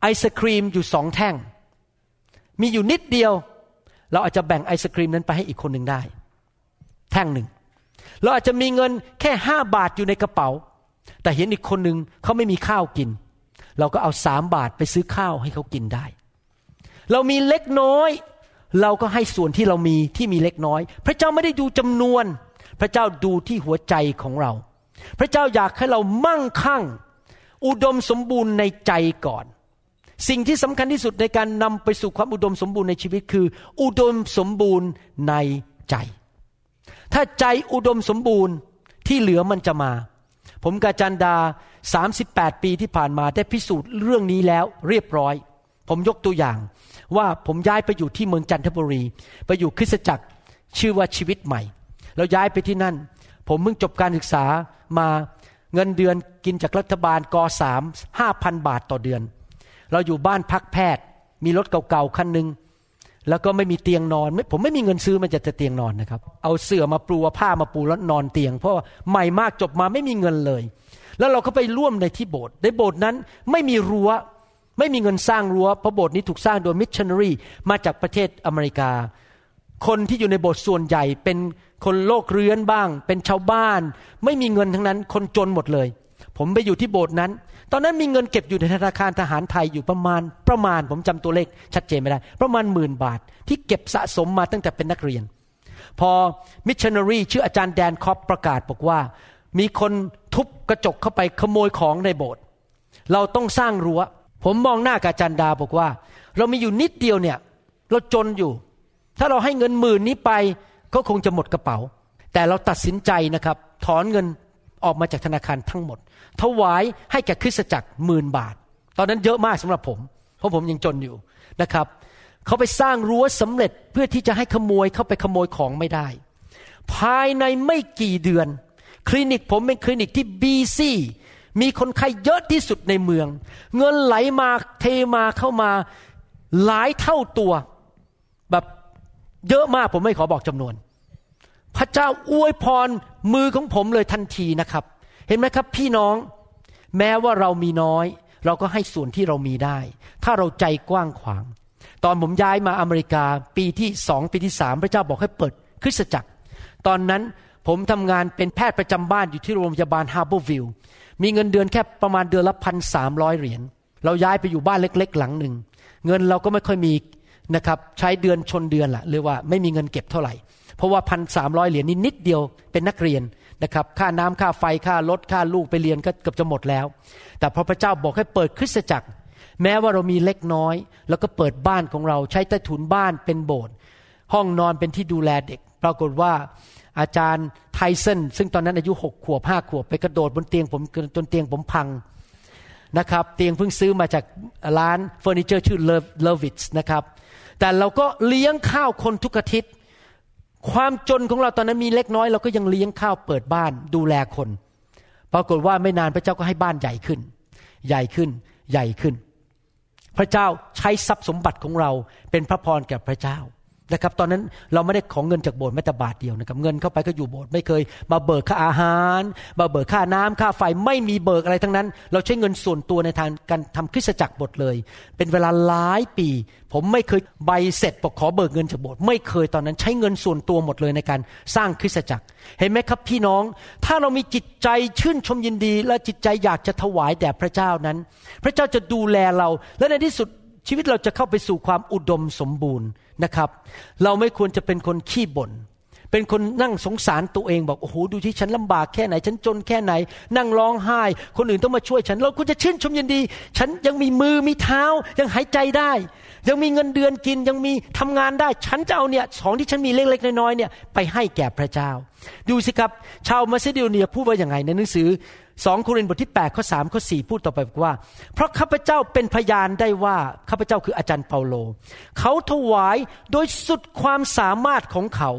ไอศครีมอยู่สองแท่ง มีอยู่นิดเดียว เราอาจจะแบ่งไอศครีมนั้นไปให้อีกคนหนึ่งได้ แท่งหนึ่ง เราอาจจะมีเงินแค่ห้าบาทอยู่ในกระเป๋า แต่เห็นอีกคนหนึ่งเขาไม่มีข้าวกิน เราก็เอาสามบาทไปซื้อข้าวให้เขากินได้ เรามีเล็กน้อย เราก็ให้ส่วนที่เรามีที่มีเล็กน้อย พระเจ้าไม่ได้ดูจำนวน พระเจ้าดูที่หัวใจของเรา พระเจ้าอยากให้เรามั่งคั่ง อุดมสมบูรณ์ในใจก่อน สิ่งที่สำคัญที่สุดในการนำไปสู่ความอุดมสมบูรณ์ในชีวิตคือ อุดมสมบูรณ์ในใจ ถ้าใจอุดมสมบูรณ์ที่เหลือมันจะมา ผมกาจันดา 38 ปีที่ผ่านมาได้พิสูจน์เรื่องนี้แล้วเรียบร้อย ผมยกตัวอย่าง ว่าผมย้ายไปอยู่ที่เมืองจันทบุรี ไปอยู่คริสตจักรชื่อว่าชีวิตใหม่ แล้วย้ายไปที่นั่น ผมเพิ่งจบการศึกษามาเงินเดือนกินจากรัฐบาลกสามห้าพันบาทต่อเดือน เราอยู่บ้านพักแพทย์ มีรถเก่าๆคันหนึ่งแล้วก็ไม่มีเตียงนอน ผมไม่มีเงินซื้อมันจะจะเตียงนอนนะครับ เอาเสื่อมาปูผ้ามาปูแล้วนอนเตียง เพราะใหม่มากจบมาไม่มีเงินเลย แล้วเราก็ไปร่วมในที่โบสถ์ในโบสถ์นั้นไม่มีรัว้ว ไม่มีเงินสร้างรัว้วเพราะโบสถ์นี้ถูกสร้างโดยมิชชันนารีมาจากประเทศอเมริกา คนที่อยู่ในโบสถ์ส่วนใหญ่เป็นคนโรคเรื้อนบ้าง เป็นชาวบ้าน ไม่มีเงินทั้งนั้นคนจนหมดเลย ผมไปอยู่ที่โบสถ์นั้น ตอนนั้นมีเงินเก็บอยู่ในธนาคารทหารไทยอยู่ประมาณประมาณผมจำตัวเลขชัดเจนไม่ได้ ประมาณหมื่นบาท ที่เก็บสะสมมาตั้งแต่เป็นนักเรียน พอมิชชันนารีชื่ออาจารย์แดนคอปประกาศบอกว่า มีคนทุบกระจกเข้าไปขโมยของในโบสถ์เราต้องสร้างรั้ว ผมมองหน้ากับอาจารย์ดาบอกว่า เรามีอยู่นิดเดียวเนี่ย เราจนอยู่ ถ้าเราให้เงินหมื่นนี้ไปก็คงจะหมดกระเป๋า แต่เราตัดสินใจนะครับ ถอนเงินออกมาจากธนาคารทั้งหมด ถวายให้แก่คริสตจักรหมื่นบาท ตอนนั้นเยอะมากสำหรับผม เพราะผมยังจนอยู่นะครับเขาไปสร้างรั้วสำเร็จเพื่อที่จะให้ขโมยเข้าไปขโมยของไม่ได้ ภายในไม่กี่เดือน คลินิกผมเป็นคลินิกที่บีซี มีคนไข้เยอะที่สุดในเมือง เงินไหลมาเทมาเข้ามาหลายเท่าตัว แบบเยอะมากผมไม่ขอบอกจำนวน พระเจ้าอวยพรมือของผมเลยทันทีนะครับ เห็นไหมครับพี่น้อง แม้ว่าเรามีน้อย เราก็ให้ส่วนที่เรามีได้ ถ้าเราใจกว้างขวาง ตอนผมย้ายมาอเมริกาปีที่สองปีที่สามพระเจ้าบอกให้เปิดคริสตจักร ตอนนั้น ผมทำงานเป็นแพทย์ประจำบ้านอยู่ที่โรงพยาบาลฮาร์เบอร์วิลล์มีเงินเดือนแค่ประมาณเดือนละพันสามร้อยเหรียญเราย้ายไปอยู่บ้านเล็ก ๆ หลังหนึ่งเงินเราก็ไม่ค่อยมีนะครับใช้เดือนชนเดือนละหรือว่าไม่มีเงินเก็บเท่าไหร่ เพราะว่าพันสามร้อยเหรียญนี่นิดเดียวเป็นนักเรียนนะครับค่าน้ำค่าไฟค่ารถค่าลูกไปเรียนก็เกือบจะหมดแล้ว แต่พอพระเจ้าบอกให้เปิดคริสตจักร แม้ว่าเรามีเล็กน้อย แล้วก็เปิดบ้านของเราใช้ใต้ถุนบ้านเป็นโบสถ์ห้องนอนเป็นที่ดูแลเด็ก ปรากฏว่า อาจารย์ไทเซนซึ่งตอนนั้นอายุหกขวบห้าขวบ ไปกระโดดบนเตียงผมจนเตียงผมพังนะครับ เตียงเพิ่งซื้อมาจากร้านเฟอร์นิเจอร์ชื่อ Levitz นะครับ แต่เราก็เลี้ยงข้าวคนทุกอาทิตย์ความจนของเราตอนนั้นมีเล็กน้อย เราก็ยังเลี้ยงข้าวเปิดบ้านดูแลคน ปรากฏว่าไม่นานพระเจ้าก็ให้บ้านใหญ่ขึ้น ใหญ่ขึ้นใหญ่ขึ้น พระเจ้าใช้ทรัพย์สมบัติของเราเป็นพระพรแก่พระเจ้า นะครับตอนนั้นเราไม่ได้ของเงินจากโบสถ์แม้แต่บาทเดียวนะครับเงินเข้าไปก็อยู่โบสถ์ไม่เคย มาเบิกค่าอาหารมาเบิกค่าน้ำค่าไฟไม่มีเบิกอะไรทั้งนั้น เราใช้เงินส่วนตัวในทางการทำคริสตจักรบทเลย เป็นเวลาหลายปี ผมไม่เคยใบเสร็จบอกขอเบิกเงินจากโบสถ์ไม่เคยตอนนั้นใช้เงินส่วนตัวหมดเลยในการสร้างคริสตจักร เห็นไหมครับพี่น้อง ถ้าเรามีจิตใจชื่นชมยินดี และจิตใจอยากจะถวายแด่พระเจ้านั้น พระเจ้าจะดูแลเราและในที่สุดชีวิตเราจะเข้าไปสู่ความอุดมสมบูรณ์ นะครับ เราไม่ควรจะเป็นคนขี้บน่นเป็นคนนั่งสงสารตัวเองบอกโอ้โหดูที่ฉันลำบากแค่ไหน ฉันจนแค่ไหน นั่งร้องไห้ คนอื่นต้องมาช่วยฉัน เราควรจะชื่นชมยินดี ฉันยังมีมือมีเท้า ยังหายใจได้ ยังมีเงินเดือนกินยังมีทำงานได้ ฉันจะเอาเนี่ยของที่ฉันมีเล็กๆน้อยๆเนี่ยไปให้แก่พระเจ้า ดูสิครับ ชาวมาซิโดเนียพูดว่าอย่างไงในหนังสือ สองโครินธ์บทที่8ข้อ3ข้อ4พูดต่อไปบอกว่า เพราะข้าพเจ้าเป็นพยานได้ว่าข้าพเจ้าคืออาจารย์เปาโล เขาถวายโดยสุดความสามารถของเขา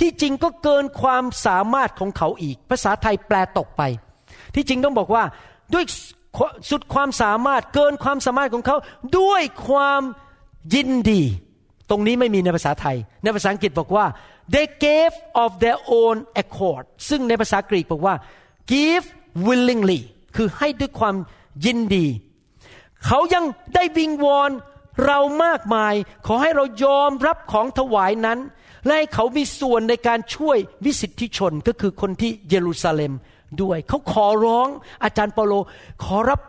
ที่จริงก็เกินความสามารถของเขาอีก ภาษาไทยแปลตกไป ที่จริงต้องบอกว่าด้วยสุดความสามารถเกินความสามารถของเขา ด้วยความยินดี ตรงนี้ไม่มีในภาษาไทย ในภาษาอังกฤษบอกว่า they gave of their own accord ซึ่งในภาษากรีกบอกว่า give willingly คือให้ด้วยความยินดี เขายังได้วิงวอนเรามากมาย ขอให้เรายอมรับของถวายนั้น และให้เขามีส่วนในการช่วยวิสิทธิชนก็คือคนที่เยรูซาเล็มด้วย เขาขอร้องอาจารย์เปาโลขอรับ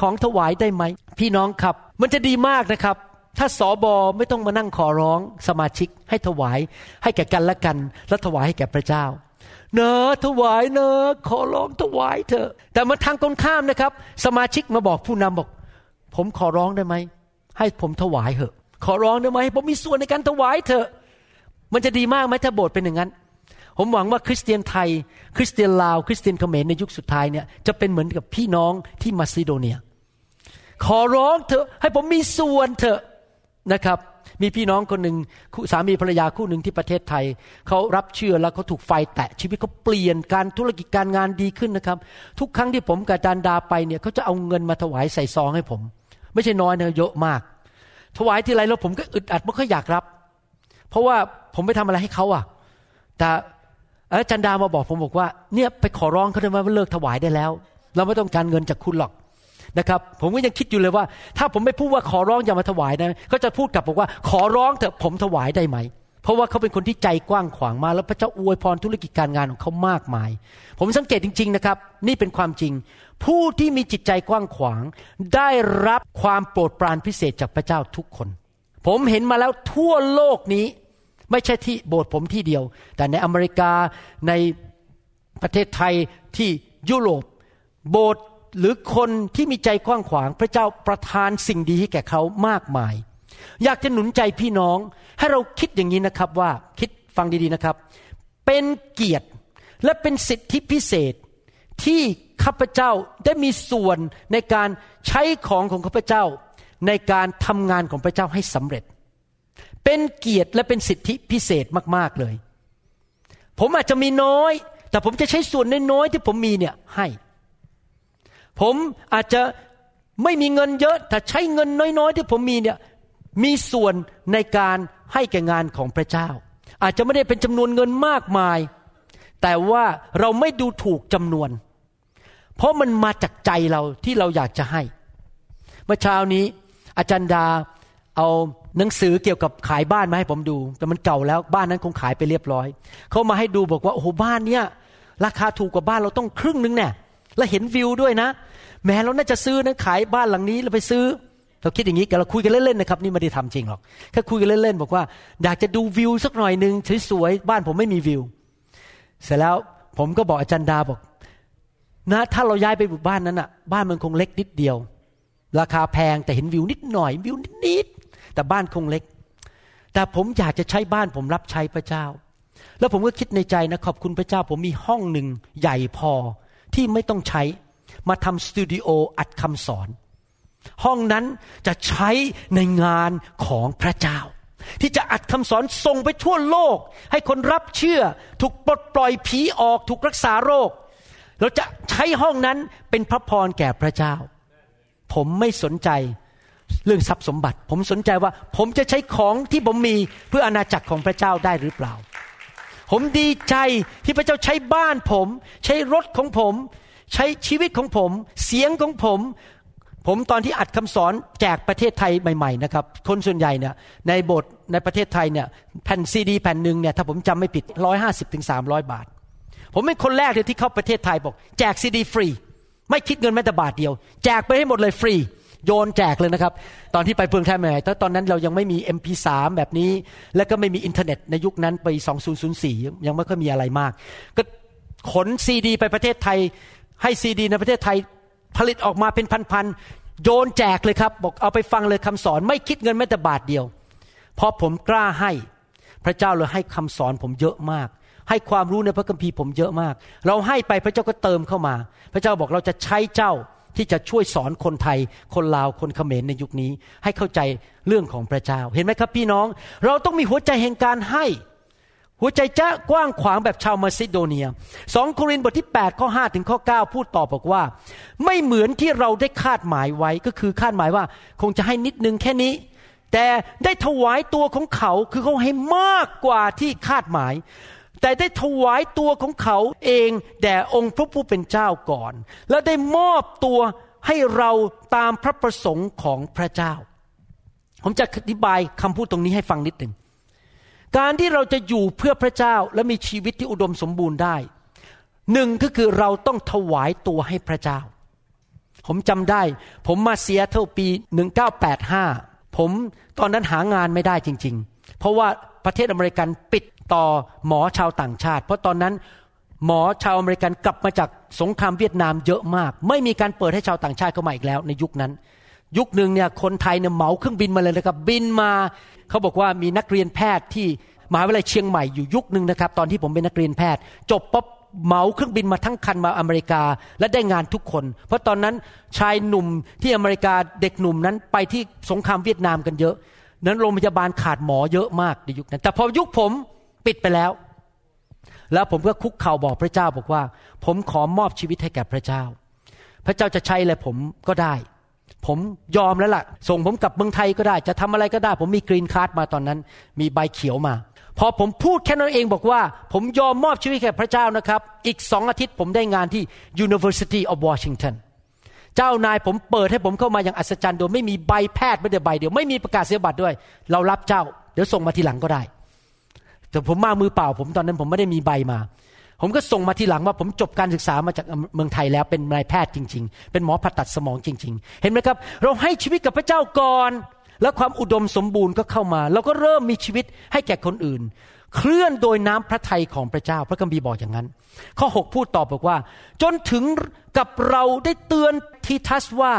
ของถวายได้ไหม พี่น้องครับ มันจะดีมากนะครับ ถ้าสอบอไม่ต้องมานั่งขอร้องสมาชิกให้ถวายให้แก่กันและกัน และถวายให้แก่พระเจ้า นอถวายเนอขอร้องถวายเถอะ แต่มาทางตรงข้ามนะครับ สมาชิกมาบอกผู้นำบอก ผมขอร้องได้ไหมให้ผมถวายเถอะ ขอร้องได้ไหมให้ผมมีส่วนในการถวายเถอะ มันจะดีมากไหมถ้าโบสถ์เป็นอย่างนั้น ผมหวังว่าคริสเตียนไทย คริสเตียนลาว คริสเตียนเขมรในยุคสุดท้ายเนี่ยจะเป็นเหมือนกับพี่น้องที่มาซิโดเนีย ขอร้องเถอะให้ผมมีส่วนเถอะนะครับ มีพี่น้องคนหนึ่งสามีภรรยาคู่หนึ่งที่ประเทศไทยเขารับเชื่อแล้วเขาถูกไฟแตะชีวิตเขาเปลี่ยนการธุรกิจการงานดีขึ้นนะครับ ทุกครั้งที่ผมกับจารย์ดาไปเนี่ยเขาจะเอาเงินมาถวายใส่ซองให้ผม ไม่ใช่น้อยนะเยอะมาก ถวายทีไรแล้วผมก็อึดอัดไม่ค่อยอยากรับ เพราะว่าผมไปทำอะไรให้เขาอะ แต่จารย์ดามาบอกผมบอกว่า เนี่ยไปขอร้องเขาได้ไหมว่าเลิกถวายได้แล้ว เราไม่ต้องการเงินจากคุณหรอก นะครับผมก็ยังคิดอยู่เลยว่า ถ้าผมไม่พูดว่าขอร้องอย่ามาถวายนะเขาจะพูดกลับบอกว่าขอร้องเถอะผมถวายได้ไหม เพราะว่าเขาเป็นคนที่ใจกว้างขวางมาแล้วพระเจ้าอวยพรธุรกิจการงานของเขามากมาย ผมสังเกตจริง ๆนะครับ นี่เป็นความจริง ผู้ที่มีจิตใจกว้างขวาง ได้รับความโปรดปรานพิเศษจากพระเจ้าทุกคน ผมเห็นมาแล้วทั่วโลกนี้ ไม่ใช่ที่โบสถ์ผมที่เดียว แต่ในอเมริกาในประเทศไทยที่ยุโรปโบสถ์ หรือคนที่มีใจกว้างขวาง พระเจ้าประทานสิ่งดีให้แก่เขามากมาย อยากจะหนุนใจพี่น้องให้เราคิดอย่างนี้นะครับว่าคิดฟังดีๆนะครับ เป็นเกียรติและเป็นสิทธิพิเศษที่ข้าพเจ้าได้มีส่วนในการใช้ของของข้าพเจ้า ในการทำงานของพระเจ้าให้สำเร็จ เป็นเกียรติและเป็นสิทธิพิเศษมากๆเลย ผมอาจจะมีน้อย แต่ผมจะใช้ส่วนน้อยๆที่ผมมีเนี่ยให้ ผมอาจจะไม่มีเงินเยอะ แต่ใช้เงินน้อยๆ ที่ผมมีเนี่ยมีส่วนในการให้แก่งานของพระเจ้า อาจจะไม่ได้เป็นจำนวนเงินมากมาย แต่ว่าเราไม่ดูถูกจำนวน เพราะมันมาจากใจเราที่เราอยากจะให้ เมื่อเช้านี้ อาจารย์ดาเอาหนังสือเกี่ยวกับขายบ้านมาให้ผมดู แต่มันเก่าแล้วบ้านนั้นคงขายไปเรียบร้อย เขามาให้ดูบอกว่าโอ้โหบ้านเนี้ยราคาถูกกว่าบ้านเราต้องครึ่งนึงเนี่ย แล้วเห็นวิวด้วยนะ แม้เราน่าจะซื้อนะขายบ้านหลังนี้เราไปซื้อ เราคิดอย่างนี้กันเราคุยกันเล่นๆนะครับนี่ไม่ได้ทำจริงหรอกแค่คุยกันเล่นๆบอกว่า อยากจะดูวิวสักหน่อยหนึ่งสวยๆบ้านผมไม่มีวิว เสร็จแล้วผมก็บอกอาจารย์ดาบอกนะถ้าเราย้ายไปบ้านนั้นอะ บ้านมันคงเล็กนิดเดียว ราคาแพงแต่เห็นวิวนิดหน่อยวิวนิดๆแต่บ้านคงเล็ก แต่ผมอยากจะใช้บ้านผมรับใช้พระเจ้า แล้วผมก็คิดในใจนะขอบคุณพระเจ้า ผมมีห้องหนึ่งใหญ่พอ ที่ไม่ต้องใช้มาทำสตูดิโออัดคำสอน ห้องนั้นจะใช้ในงานของพระเจ้า ที่จะอัดคำสอนส่งไปทั่วโลก ให้คนรับเชื่อถูกปลดปล่อยผีออกถูกรักษาโรค เราจะใช้ห้องนั้นเป็นพระพรแก่พระเจ้า ผมไม่สนใจเรื่องทรัพย์สมบัติ ผมสนใจว่าผมจะใช้ของที่ผมมีเพื่ออนาจักรของพระเจ้าได้หรือเปล่า ผมดีใจที่พระเจ้าใช้บ้านผม ใช้รถของผม ใช้ชีวิตของผม เสียงของผม ผมตอนที่อัดคำสอนแจกประเทศไทยใหม่ๆนะครับคนส่วนใหญ่เนี่ยในโบสถ์ในประเทศไทยเนี่ยแผ่นซีดี แผ่นหนึ่งเนี่ยถ้าผมจำไม่ผิดร้อยห้าสิบถึงสามร้อยบาท ผมเป็นคนแรกเลยที่เข้าประเทศไทยบอก แจกซีดีฟรี ไม่คิดเงินแม้แต่บาทเดียว แจกไปให้หมดเลยฟรี โยนแจกเลยนะครับ ตอนที่ไปเมืองไทยใหม่ตอนนั้นเรายังไม่มี MP3 แบบนี้ แล้วก็ไม่มีอินเทอร์เน็ตในยุคนั้นไป2004 ยังไม่ค่อยมีอะไรมาก ก็ขนซีดี ไปประเทศไทย ให้ซีดีในประเทศไทยผลิตออกมาเป็นพันๆโยนแจกเลยครับ บอกเอาไปฟังเลยคำสอน ไม่คิดเงินแม้แต่บาทเดียว เพราะผมกล้าให้พระเจ้าเลยให้คำสอนผมเยอะมากให้ความรู้ในพระคัมภีร์ผมเยอะมาก เราให้ไปพระเจ้าก็เติมเข้ามา พระเจ้าบอกเราจะใช้เจ้า ที่จะช่วยสอนคนไทย คนลาวคนเขมรในยุคนี้ ให้เข้าใจเรื่องของพระเจ้า เห็นไหมครับพี่น้อง เราต้องมีหัวใจแห่งการให้ หัวใจจะกว้างขวางแบบชาวมาซิโดเนียสองโครินธ์บทที่ 8 ข้อ 5 ถึงข้อ 9 พูดต่อบอกว่า ไม่เหมือนที่เราได้คาดหมายไว้ก็คือคาดหมายว่า คงจะให้นิดนึงแค่นี้แต่ได้ถวายตัวของเขาคือเขาให้มากกว่าที่คาดหมาย แต่ได้ถวายตัวของเขาเองแด่องค์พระผู้เป็นเจ้าก่อน แล้วได้มอบตัวให้เราตามพระประสงค์ของพระเจ้า ผมจะอธิบายคำพูดตรงนี้ให้ฟังนิดหนึ่ง การที่เราจะอยู่เพื่อพระเจ้าและมีชีวิตที่อุดมสมบูรณ์ได้หนึ่งก็คือเราต้องถวายตัวให้พระเจ้า ผมจำได้ ผมมาเซียเท่าปี 1985 ผมตอนนั้นหางานไม่ได้จริง ๆ เพราะว่าประเทศอเมริกันปิด ต่อหมอชาวต่างชาติ เพราะตอนนั้นหมอชาวอเมริกันกลับมาจากสงครามเวียดนามเยอะมาก ไม่มีการเปิดให้ชาวต่างชาติเข้ามาอีกแล้ว ในยุคนั้น ยุคหนึ่งเนี่ยคนไทยเนี่ยเหมาเครื่องบินมาเลยนะครับบินมาเขาบอกว่ามีนักเรียนแพทย์ที่มหาวิทยาลัยเชียงใหม่อยู่ยุคหนึ่งนะครับตอนที่ผมเป็นนักเรียนแพทย์ จบป๊บเหมาเครื่องบินมาทั้งคันมาอเมริกาและได้งานทุกคน เพราะตอนนั้นชายหนุ่มที่อเมริกาเด็กหนุ่มนั้นไปที่สงครามเวียดนามกันเยอะ นั้นโรงพยาบาลขาดหมอเยอะมากในยุคนั้น แต่พอยุคผม ปิดไปแล้ว แล้วผมก็คุกเข่าบอกพระเจ้าบอกว่า ผมขอมอบชีวิตให้แก่พระเจ้า พระเจ้าจะใช้อะไรผมก็ได้ ผมยอมแล้วล่ะ ส่งผมกลับเมืองไทยก็ได้ จะทำอะไรก็ได้ ผมมีกรีนการ์ดมาตอนนั้น มีใบเขียวมา พอผมพูดแค่นั้นเองบอกว่า ผมยอมมอบชีวิตแก่พระเจ้านะครับ อีกสองอาทิตย์ผมได้งานที่ University of Washington เจ้านายผมเปิดให้ผมเข้ามาอย่างอัศจรรย์โดยไม่มีใบแพทย์ไม่ได้ใบเดียวไม่มีประกาศเสียบัตรด้วย เรารับเจ้า เดี๋ยวส่งมาทีหลังก็ได้ แต่ผมมามือเปล่า ผมตอนนั้นผมไม่ได้มีใบมา ผมก็ส่งมาทีหลังว่าผมจบการศึกษามาจากเมืองไทยแล้วเป็นนายแพทย์จริง ๆ เป็นหมอผ่าตัดสมองจริง ๆ เห็นไหมครับ เราให้ชีวิตกับพระเจ้าก่อน แล้วความอุดมสมบูรณ์ก็เข้ามา เราก็เริ่มมีชีวิตให้แก่คนอื่น เคลื่อนโดยน้ำพระทัยของพระเจ้า พระคัมภีร์บอกอย่างนั้น ข้อ 6 พูดตอบบอกว่า จนถึงกับเราได้เตือนทีทัสว่า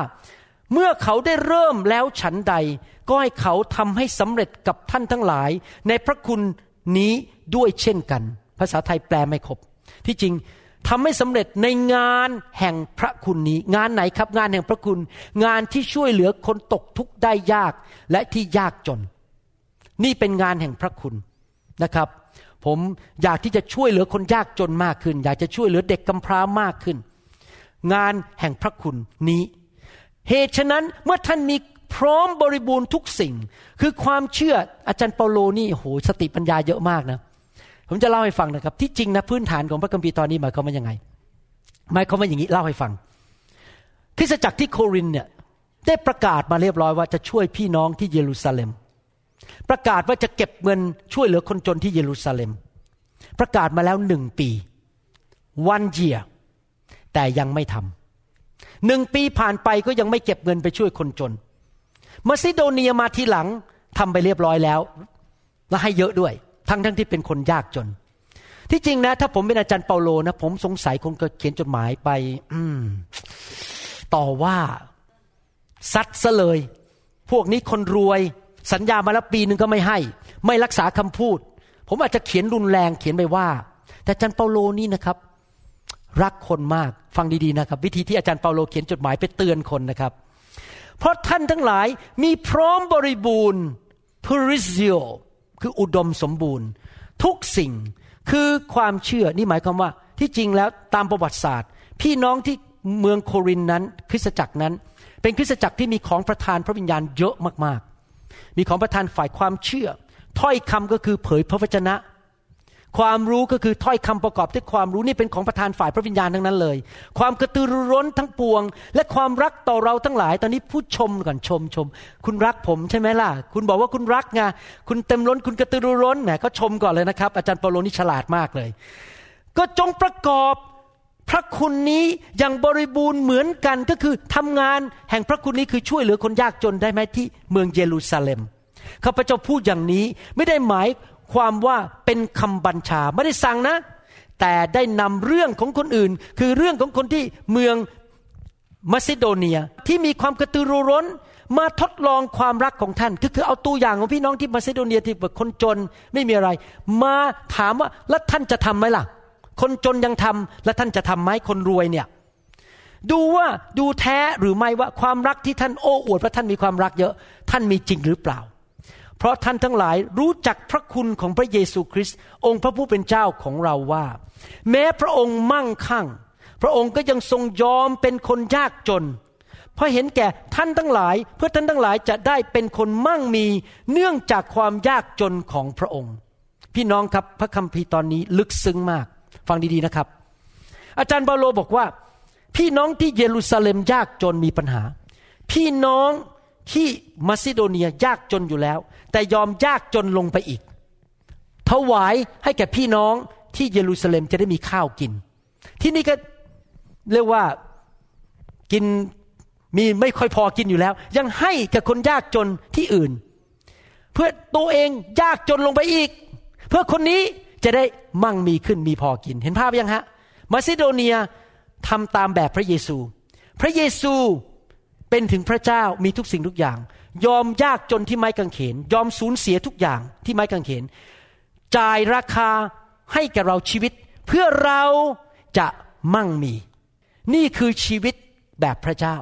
เมื่อเขาได้เริ่มแล้วฉันใด ก็ให้เขาทำให้สำเร็จกับท่านทั้งหลาย ในพระคุณ นี้ด้วยเช่นกัน ภาษาไทยแปลไม่ครบ ที่จริงทำให้สำเร็จในงานแห่งพระคุณนี้ งานไหนครับงานแห่งพระคุณ งานที่ช่วยเหลือคนตกทุกข์ได้ยากและที่ยากจน นี่เป็นงานแห่งพระคุณนะครับ ผมอยากที่จะช่วยเหลือคนยากจนมากขึ้น อยากจะช่วยเหลือเด็กกำพร้ามากขึ้น งานแห่งพระคุณนี้ เหตุฉะนั้นเมื่อท่านมี พร้อมบริบูรณ์ทุกสิ่ง คือความเชื่ออาจารย์เปาโลนี่โหสติปัญญาเยอะมากนะ ผมจะเล่าให้ฟังนะครับ ที่จริงนะพื้นฐานของพระคัมภีร์ตอนนี้หมายความว่ายังไงหมายความว่าอย่างนี้เล่าให้ฟังคริสตจักรที่โครินเนี่ยได้ประกาศมาเรียบร้อยว่าจะช่วยพี่น้องที่เยรูซาเล็ม ประกาศว่าจะเก็บเงินช่วยเหลือคนจนที่เยรูซาเล็ม ประกาศมาแล้วหนึ่งปี วันเยียแต่ยังไม่ทำหนึ่งปีผ่านไปก็ยังไม่เก็บเงินไปช่วยคนจน มาซิโดเนียมาทีหลังทำไปเรียบร้อยแล้ว และให้เยอะด้วย ทั้งทั้งที่เป็นคนยากจน ที่จริงนะ ถ้าผมเป็นอาจารย์เปาโลนะ ผมสงสัยคงจะเขียนจดหมายไป อืมต่อว่าซัดซะเลย พวกนี้คนรวยสัญญามาแล้วปีหนึ่งก็ไม่ให้ ไม่รักษาคำพูด ผมอาจจะเขียนรุนแรงเขียนไปว่า แต่อาจารย์เปาโลนี่นะครับ รักคนมากฟังดีๆนะครับ วิธีที่อาจารย์เปาโลเขียนจดหมายไปเตือนคนนะครับ เพราะท่านทั้งหลายมีพร้อมบริบูรณ์ p u r i s i o คืออุดมสมบูรณ์ ทุกสิ่งคือความเชื่อนี่หมายความว่า ที่จริงแล้วตามประวัติศาสตร์ พี่น้องที่เมืองโครินนั้น คริสตจักรนั้น เป็นคริสตจักรที่มีของประทานพระวิญญาณเยอะมากๆ มีของประทานฝ่ายความเชื่อ ถ้อยคำก็คือเผยพระวจนะ ความรู้ก็คือถ้อยคำประกอบด้วยความรู้นี่เป็นของประธานฝ่ายพระวิญญาณทั้งนั้นเลย ความกระตือรือร้นทั้งปวง และความรักต่อเราทั้งหลาย ตอนนี้ผู้ชมก่อนชมชม คุณรักผมใช่ไหมล่ะ คุณบอกว่าคุณรักไงคุณเต็มล้นคุณกระตือรือร้นแหมก็ชมก่อนเลยนะครับ อาจารย์เปโลนี่ฉลาดมากเลย ก็จงประกอบพระคุณนี้อย่างบริบูรณ์เหมือนกันก็คือทำงานแห่งพระคุณนี้คือช่วยเหลือคนยากจนได้ไหมที่เมืองเยรูซาเล็มข้าพเจ้าพูดอย่างนี้ไม่ได้หมาย ความว่าเป็นคำบัญชาไม่ได้สั่งนะ แต่ได้นำเรื่องของคนอื่น คือเรื่องของคนที่เมืองมาซิโดเนียที่มีความกระตือรือร้นมาทดลองความรักของท่านคือคือเอาตัวอย่างของพี่น้องที่มาซิโดเนียที่แบบคนจนไม่มีอะไร มาถามว่าแล้วท่านจะทํำไหมล่ะ คนจนยังทำแล้วท่านจะทํำไหมคนรวยเนี่ยดูว่าดูแท้หรือไม่ว่าความรักที่ท่านโอ้อวดว่าท่านมีความรักเยอะ ท่านมีจริงหรือเปล่า เพราะท่านทั้งหลายรู้จักพระคุณของพระเยซูคริสต์องค์พระผู้เป็นเจ้าของเราว่า แม้พระองค์มั่งคั่ง พระองค์ก็ยังทรงยอมเป็นคนยากจน เพราะเห็นแก่ท่านทั้งหลาย เพื่อท่านทั้งหลายจะได้เป็นคนมั่งมีเนื่องจากความยากจนของพระองค์ พี่น้องครับพระคัมภีร์ตอนนี้ลึกซึ้งมาก ฟังดีๆนะครับ อาจารย์บาโลบอกว่า พี่น้องที่เยรูซาเล็มยากจนมีปัญหา พี่น้องที่มาซิโดเนียยากจนอยู่แล้ว แต่ยอมยากจนลงไปอีกถวายให้แก่พี่น้องที่เยรูซาเล็มจะได้มีข้าวกิน ที่นี่ก็เรียกว่ากินมีไม่ค่อยพอกินอยู่แล้ว ยังให้กับคนยากจนที่อื่น เพื่อตัวเองยากจนลงไปอีก เพื่อคนนี้จะได้มั่งมีขึ้นมีพอกิน เห็นภาพยังฮะมาซิโดเนียทำตามแบบพระเยซู พระเยซูเป็นถึงพระเจ้ามีทุกสิ่งทุกอย่าง ยอมยากจนที่ไม้กางเขน ยอมสูญเสียทุกอย่างที่ไม้กางเขน จ่ายราคาให้แกเราชีวิต เพื่อเราจะมั่งมี นี่คือชีวิตแบบพระเจ้า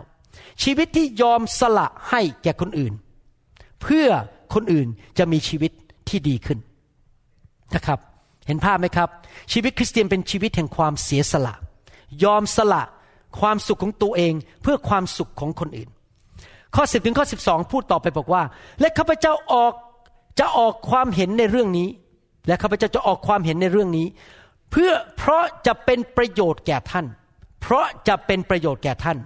ชีวิตที่ยอมสละให้แก่คนอื่น เพื่อคนอื่นจะมีชีวิตที่ดีขึ้นนะครับ เห็นภาพไหมครับ ชีวิตคริสเตียนเป็นชีวิตแห่งความเสียสละ ยอมสละความสุขของตัวเองเพื่อความสุขของคนอื่น ข้อ 10 ถึงข้อ 12 พูดต่อไปบอกว่า และข้าพเจ้าออกจะออกความเห็นในเรื่องนี้ และข้าพเจ้าจะออกความเห็นในเรื่องนี้ เพื่อเพราะจะเป็นประโยชน์แก่ท่าน เพราะจะเป็นประโยชน์แก่ท่าน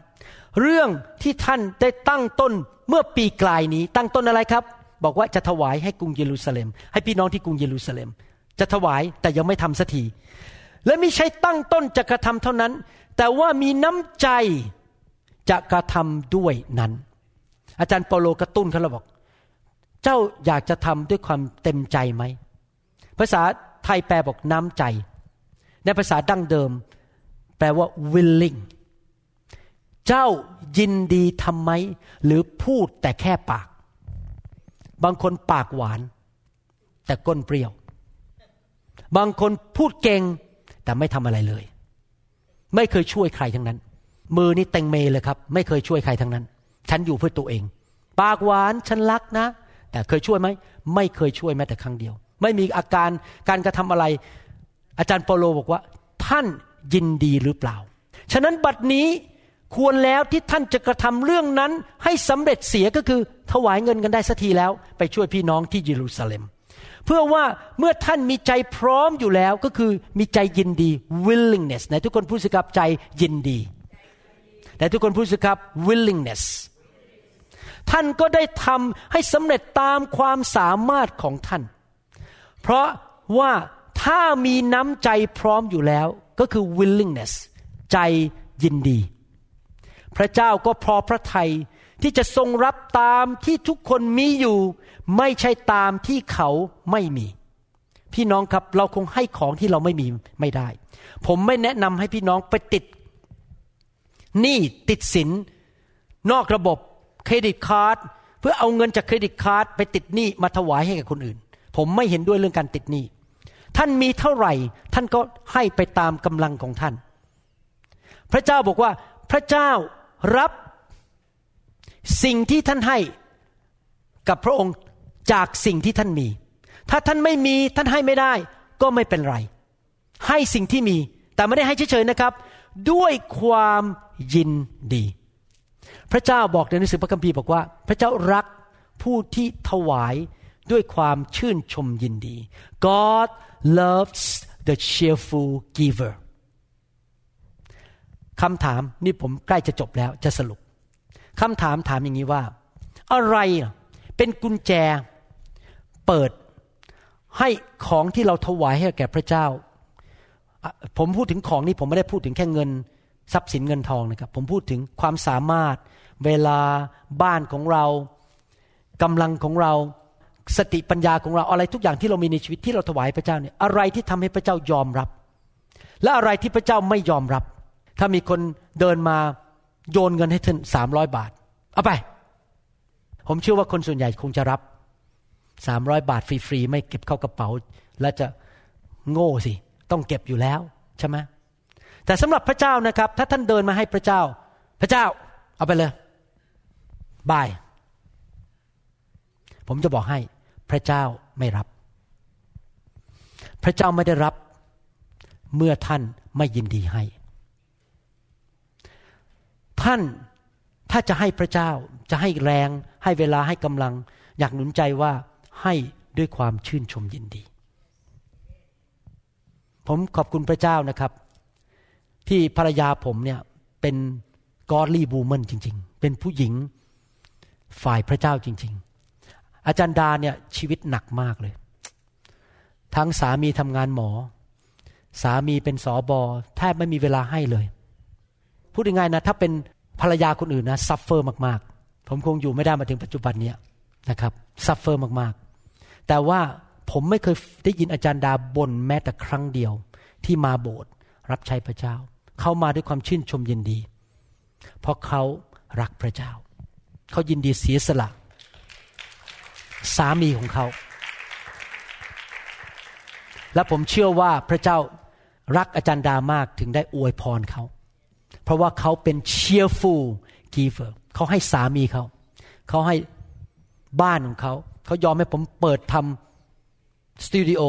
เรื่องที่ท่านได้ตั้งต้นเมื่อปีกลายนี้ ตั้งต้นอะไรครับ บอกว่าจะถวายให้กรุงเยรูซาเล็ม ให้พี่น้องที่กรุงเยรูซาเล็ม จะถวายแต่ยังไม่ทำสักทีและไม่ใช่ตั้งต้นจะกระทำเท่านั้น แต่ว่ามีน้ำใจจะกระทำด้วยนั้น อาจารย์เปโลกระตุ้นเขาเราบอก เจ้าอยากจะทำด้วยความเต็มใจไหม ภาษาไทยแปลบอกน้ำใจ ในภาษาดั้งเดิม แปลว่า willing เจ้ายินดีทำไหม หรือพูดแต่แค่ปาก บางคนปากหวาน แต่ก้นเปรี้ยว บางคนพูดเก่งแต่ไม่ทำอะไรเลย ไม่เคยช่วยใครทั้งนั้น มือนี่เต็งเมเลยครับ ไม่เคยช่วยใครทั้งนั้น ฉันอยู่เพื่อตัวเอง ปากหวานฉันรักนะ แต่เคยช่วยไหมไม่เคยช่วยแม้แต่ครั้งเดียว ไม่มีอาการการกระทำอะไร อาจารย์เปโลบอกว่า ท่านยินดีหรือเปล่า ฉะนั้นบัดนี้ควรแล้วที่ท่านจะกระทำเรื่องนั้นให้สำเร็จเสียก็คือ ถวายเงินกันได้สักทีแล้ว ไปช่วยพี่น้องที่เยรูซาเล็ม เพื่อว่าเมื่อท่านมีใจพร้อมอยู่แล้วก็คือมีใจยินดี willingness ในทุกคนพูดสิครับใจยินดี แต่ทุกคนพูดสิครับ willingness ท่านก็ได้ทำให้สำเร็จตามความสามารถของท่าน เพราะว่าถ้ามีน้ำใจพร้อมอยู่แล้วก็คือ willingness ใจยินดี พระเจ้าก็พอพระทัยที่จะทรงรับตามที่ทุกคนมีอยู่ ไม่ใช่ตามที่เขาไม่มี พี่น้องครับเราคงให้ของที่เราไม่มีไม่ได้ ผมไม่แนะนำให้พี่น้องไปติดหนี้ติดสินนอกระบบ credit card เพื่อเอาเงินจาก credit card ไปติดหนี้มาถวายให้กับคนอื่น ผมไม่เห็นด้วยเรื่องการติดหนี้ท่านมีเท่าไหร่ ท่านก็ให้ไปตามกำลังของท่าน พระเจ้าบอกว่าพระเจ้ารับสิ่งที่ท่านให้กับพระองค์จากสิ่งที่ท่านมี ถ้าท่านไม่มีท่านให้ไม่ได้ก็ไม่เป็นไร ให้สิ่งที่มี แต่ไม่ได้ให้เฉยๆนะครับ ด้วยความยินดี พระเจ้าบอกในหนังสือพระคัมภีร์บอกว่า พระเจ้ารักผู้ที่ถวายด้วยความชื่นชมยินดี God loves the cheerful giver คำถามนี่ผมใกล้จะจบแล้วจะสรุปคำถามถามอย่างนี้ว่า อะไรเป็นกุญแจเปิดให้ของที่เราถวายให้แก่พระเจ้า ผมพูดถึงของนี้ผมไม่ได้พูดถึงแค่เงิน ทรัพย์สินเงินทองนะครับ ผมพูดถึงความสามารถ เวลาบ้านของเรากำลังของเราสติปัญญาของเราอะไรทุกอย่างที่เรามีในชีวิตที่เราถวายพระเจ้าเนี่ยอะไรที่ทำให้พระเจ้ายอมรับ และอะไรที่พระเจ้าไม่ยอมรับ ถ้ามีคนเดินมาโยนเงินให้ท่านสามร้อยบาทเอาไป ผมเชื่อว่าคนส่วนใหญ่คงจะรับสามร้อยบาทฟรีๆไม่เก็บเข้ากระเป๋า และจะโง่สิ ต้องเก็บอยู่แล้วใช่ไหมแต่สำหรับพระเจ้านะครับ ถ้าท่านเดินมาให้พระเจ้า พระเจ้าเอาไปเลย บาย ผมจะบอกให้พระเจ้าไม่รับ พระเจ้าไม่ได้รับ เมื่อท่านไม่ยินดีให้ ท่านถ้าจะให้พระเจ้าจะให้แรง ให้เวลาให้กำลัง อยากหนุนใจว่าให้ด้วยความชื่นชมยินดี ผมขอบคุณพระเจ้านะครับ ที่ภรรยาผมเนี่ยเป็น godly woman จริง ๆ เป็นผู้หญิง ฝ่ายพระเจ้าจริง ๆ อาจารย์ดาเนี่ยชีวิตหนักมากเลย ทั้งสามีทำงานหมอ สามีเป็นสอบอแทบไม่มีเวลาให้เลย พูดง่ายๆนะถ้าเป็นภรรยาคนอื่นนะ suffer มากๆ ผมคงอยู่ไม่ได้มาถึงปัจจุบันเนี้ยนะครับ suffer มากๆ แต่ว่าผมไม่เคยได้ยินอาจารย์ดาบ่นแม้แต่ครั้งเดียว ที่มาโบสถ์รับใช้พระเจ้า เขามาด้วยความชื่นชมยินดี เพราะเขารักพระเจ้า เขายินดีเสียสละ สามีของเขา และผมเชื่อว่าพระเจ้ารักอาจารย์ดามากถึงได้อวยพรเขา เพราะว่าเขาเป็น cheerful giver เขาให้สามีเขา เขาให้บ้านของเขา เขายอมให้ผมเปิดทำสตูดิโอ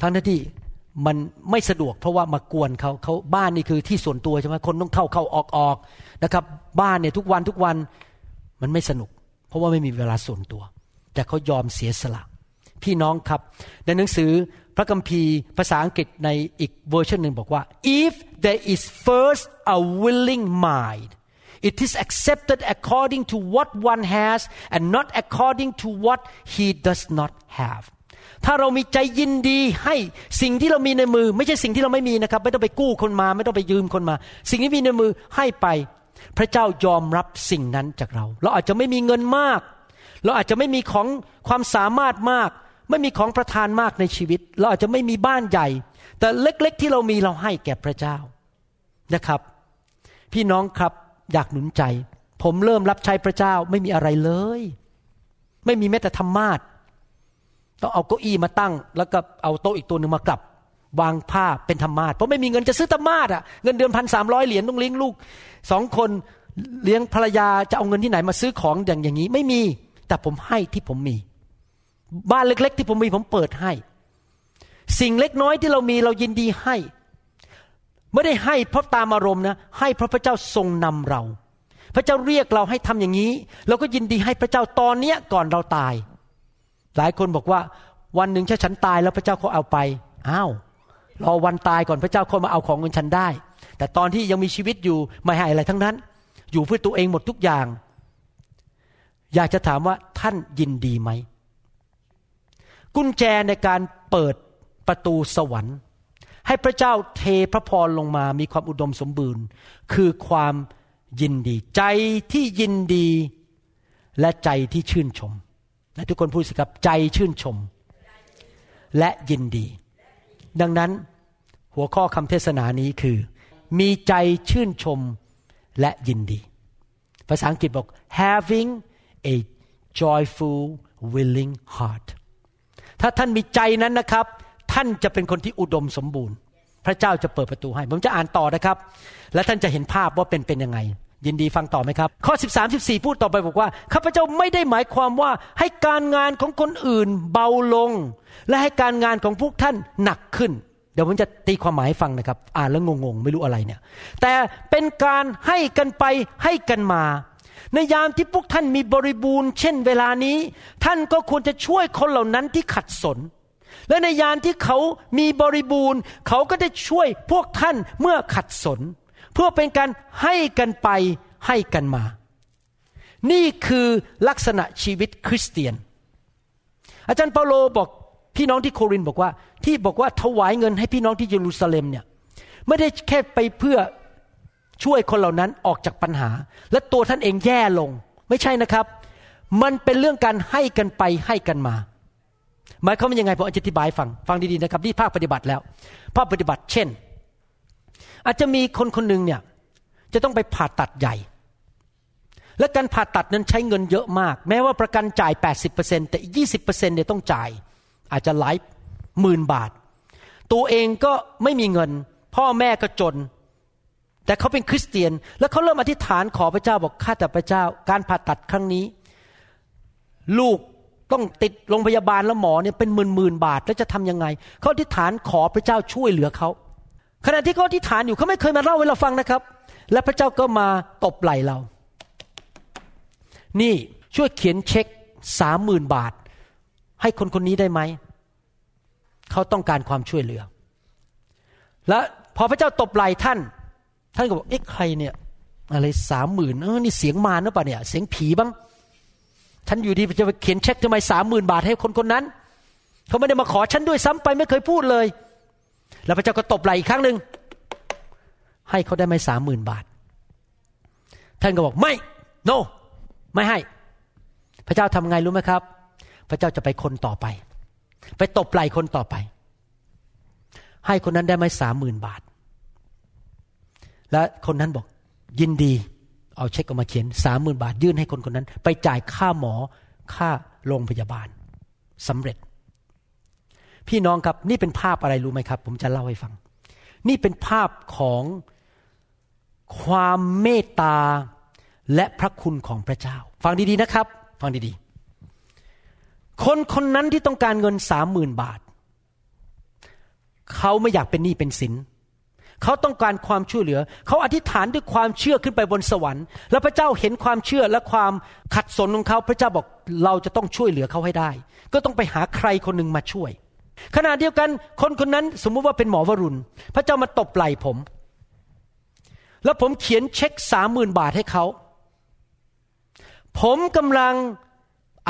ทั้งที่มันไม่สะดวกเพราะว่ามากวนเขาเขาบ้านนี่คือที่ส่วนตัวใช่ไหมคนต้องเข้าเข้าออกออกนะครับ บ้านเนี่ยทุกวันทุกวัน มันไม่สนุก เพราะว่าไม่มีเวลาส่วนตัว แต่เขายอมเสียสละ พี่น้องครับ ในหนังสือพระคัมภีร์ภาษาอังกฤษในอีกเวอร์ชันหนึ่งบอกว่า if there is first a willing mind it is accepted according to what one has and not according to what he does not have ถ้าเรามีใจยินดีให้สิ่งที่เรามีในมือ ไม่ใช่สิ่งที่เราไม่มีนะครับ ไม่ต้องไปกู้คนมา ไม่ต้องไปยืมคนมา สิ่งที่มีในมือให้ไป พระเจ้ายอมรับสิ่งนั้นจากเรา เราอาจจะไม่มีเงินมาก เราอาจจะไม่มีของความสามารถมาก ไม่มีของประทานมากในชีวิต เราอาจจะไม่มีบ้านใหญ่ แต่เล็กๆที่เรามีเราให้แก่พระเจ้านะครับ พี่น้องครับอยากหนุนใจ ผมเริ่มรับใช้พระเจ้าไม่มีอะไรเลย ไม่มีแม้แต่ธรรมาทต้องเอาเก้าอี้มาตั้ง แล้วก็เอาโต๊ะอีกตัวหนึ่งมากลับ วางผ้าเป็นธรรมาทเพราะไม่มีเงินจะซื้อธรรมาทอะเงินเดือนพันสามร้อยเหรียญต้องเลี้ยงลูกสองคนเลี้ยงภรรยาจะเอาเงินที่ไหนมาซื้อของอย่างอย่างนี้ ไม่มี แต่ผมให้ที่ผมมี บ้านเล็ก ๆ ที่ผมมีผมเปิดให้ สิ่งเล็กน้อยที่เรามีเรายินดีให้ ไม่ได้ให้เพราะตามอารมณ์นะให้เพราะพระเจ้าทรงนำเรา พระเจ้าเรียกเราให้ทำอย่างนี้ เราก็ยินดีให้พระเจ้าตอนเนี้ยก่อนเราตาย หลายคนบอกว่า วันหนึ่งถ้าฉันตายแล้วพระเจ้าเขาเอาไปอ้าว รอวันตายก่อนพระเจ้าเขามาเอาของเงินฉันได้ แต่ตอนที่ยังมีชีวิตอยู่ไม่ให้อะไรทั้งนั้น อยู่เพื่อตัวเองหมดทุกอย่าง อยากจะถามว่าท่านยินดีไหม กุญแจในการเปิดประตูสวรรค์ ให้พระเจ้าเทพระพรลงมามีความอุดมสมบูรณ์ คือความยินดี ใจที่ยินดีและใจที่ชื่นชมและทุกคนพูดสิครับใจชื่นชม และยินดี ดังนั้นหัวข้อคำเทศนานี้คือ มีใจชื่นชมและยินดี ภาษาอังกฤษบอก having a joyful willing heart ถ้าท่านมีใจนั้นนะครับ ท่านจะเป็นคนที่อุดมสมบูรณ์ พระเจ้าจะเปิดประตูให้ ผมจะอ่านต่อนะครับ และท่านจะเห็นภาพว่าเป็นเป็นยังไง ยินดีฟังต่อไหมครับ ข้อ 13 14 พูดต่อไปบอกว่าข้าพเจ้าไม่ได้หมายความว่าให้การงานของคนอื่นเบาลง และให้การงานของพวกท่านหนักขึ้น เดี๋ยวผมจะตีความหมายให้ฟังนะครับ อ่านแล้วงงๆ ไม่รู้อะไรเนี่ย แต่เป็นการให้กันไปให้กันมา ในยามที่พวกท่านมีบริบูรณ์ เช่นเวลานี้ ท่านก็ควรจะช่วยคนเหล่านั้นที่ขัดสน และในยามที่เขามีบริบูรณ์ เขาก็จะช่วยพวกท่านเมื่อขัดสน พื่อเป็นการให้กันไปให้กันมา นี่คือลักษณะชีวิตคริสเตียน อาจารย์เปาโลบอกพี่น้องที่โครินบอกว่า ที่บอกว่าถวายเงินให้พี่น้องที่เยรูซาเล็มเนี่ยไม่ได้แค่ไปเพื่อช่วยคนเหล่านั้นออกจากปัญหา และตัวท่านเองแย่ลง ไม่ใช่นะครับ มันเป็นเรื่องการให้กันไปให้กันมา หมายความว่ายังไงผมอธิบายฟังฟังดีๆนะครับนี่ภาคปฏิบัติแล้ว ภาคปฏิบัติเช่น อาจจะมีคนคนหนึ่งเนี่ยจะต้องไปผ่าตัดใหญ่ และการผ่าตัดนั้นใช้เงินเยอะมาก แม้ว่าประกันจ่าย 80%แต่อีก 20%เนี่ยต้องจ่าย อาจจะหลายหมื่นบาท ตัวเองก็ไม่มีเงิน พ่อแม่ก็จน แต่เขาเป็นคริสเตียน แล้วเขาเริ่มอธิษฐานขอพระเจ้าบอกข้าแต่พระเจ้า การผ่าตัดครั้งนี้ ลูกต้องติดโรงพยาบาลแล้วหมอเนี่ยเป็นหมื่นหมื่นบาท แล้วจะทํำยังไง เขาอธิษฐานขอพระเจ้าช่วยเหลือเขา ขณะที่เขาอธิษฐานอยู่เขาไม่เคยมาเล่าให้เราฟังนะครับ และพระเจ้าก็มาตบไหล่เรา นี่ช่วยเขียนเช็คสามหมื่นบาท ให้คนคนนี้ได้ไหม เขาต้องการความช่วยเหลือ และพอพระเจ้าตบไหล่ท่าน ท่านก็บอกเอ๊ะใครเนี่ย อะไรสามหมื่นเออนี่เสียงมารหรือเปล่าเนี่ย เสียงผีบ้างฉันอยู่ดีจะไปเขียนเช็คทำไมสามหมื่นบาทให้คนคนนั้น เขาไม่ได้มาขอฉันด้วยซ้ำไปไม่เคยพูดเลย แล้วพระเจ้าก็ตบไหลอีกครั้งหนึ่งให้เขาได้ไหมสามหมื่นบาท ท่านก็บอกไม่ no ไม่ให้ พระเจ้าทำไงรู้ไหมครับ พระเจ้าจะไปคนต่อไป ไปตบไหลคนต่อไป ให้คนนั้นได้ไหมสามหมื่นบาท และคนนั้นบอกยินดี เอาเช็คออกมาเขียนสามหมื่นบาท ยื่นให้คนคนนั้น ไปจ่ายค่าหมอค่าโรงพยาบาลสำเร็จ พี่น้องครับนี่เป็นภาพอะไรรู้ไหมครับ ผมจะเล่าให้ฟัง นี่เป็นภาพของความเมตตาและพระคุณของพระเจ้า ฟังดีๆนะครับ ฟังดีๆ คนคนนั้นที่ต้องการเงินสามหมื่นบาท เขาไม่อยากเป็นหนี้เป็นสินเขาต้องการความช่วยเหลือ เขาอธิษฐานด้วยความเชื่อขึ้นไปบนสวรรค์ แล้วพระเจ้าเห็นความเชื่อและความขัดสนของเขา พระเจ้าบอกเราจะต้องช่วยเหลือเขาให้ได้ ก็ต้องไปหาใครคนหนึ่งมาช่วย ขณะเดียวกันคนคนนั้นสมมุติว่าเป็นหมอวรุณ พระเจ้ามาตบไหล่ผม แล้วผมเขียนเช็คสามหมื่นบาทให้เขา ผมกำลัง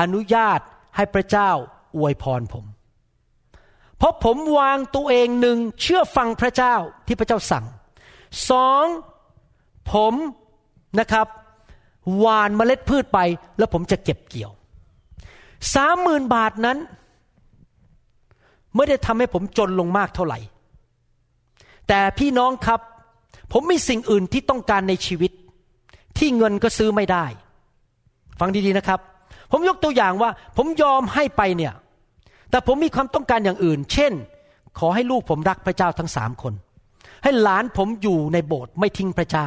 อนุญาตให้พระเจ้าอวยพรผม เพราะผมวางตัวเองหนึ่งเชื่อฟังพระเจ้าที่พระเจ้าสั่งสองผมนะครับหวานเมล็ดพืชไปแล้วผมจะเก็บเกี่ยวสามหมื่นบาทนั้น ไม่ได้ทำให้ผมจนลงมากเท่าไหร่ แต่พี่น้องครับ ผมมีสิ่งอื่นที่ต้องการในชีวิต ที่เงินก็ซื้อไม่ได้ ฟังดีๆนะครับ ผมยกตัวอย่างว่า ผมยอมให้ไปเนี่ย แต่ผมมีความต้องการอย่างอื่น เช่น ขอให้ลูกผมรักพระเจ้าทั้งสามคน ให้หลานผมอยู่ในโบสถ์ไม่ทิ้งพระเจ้า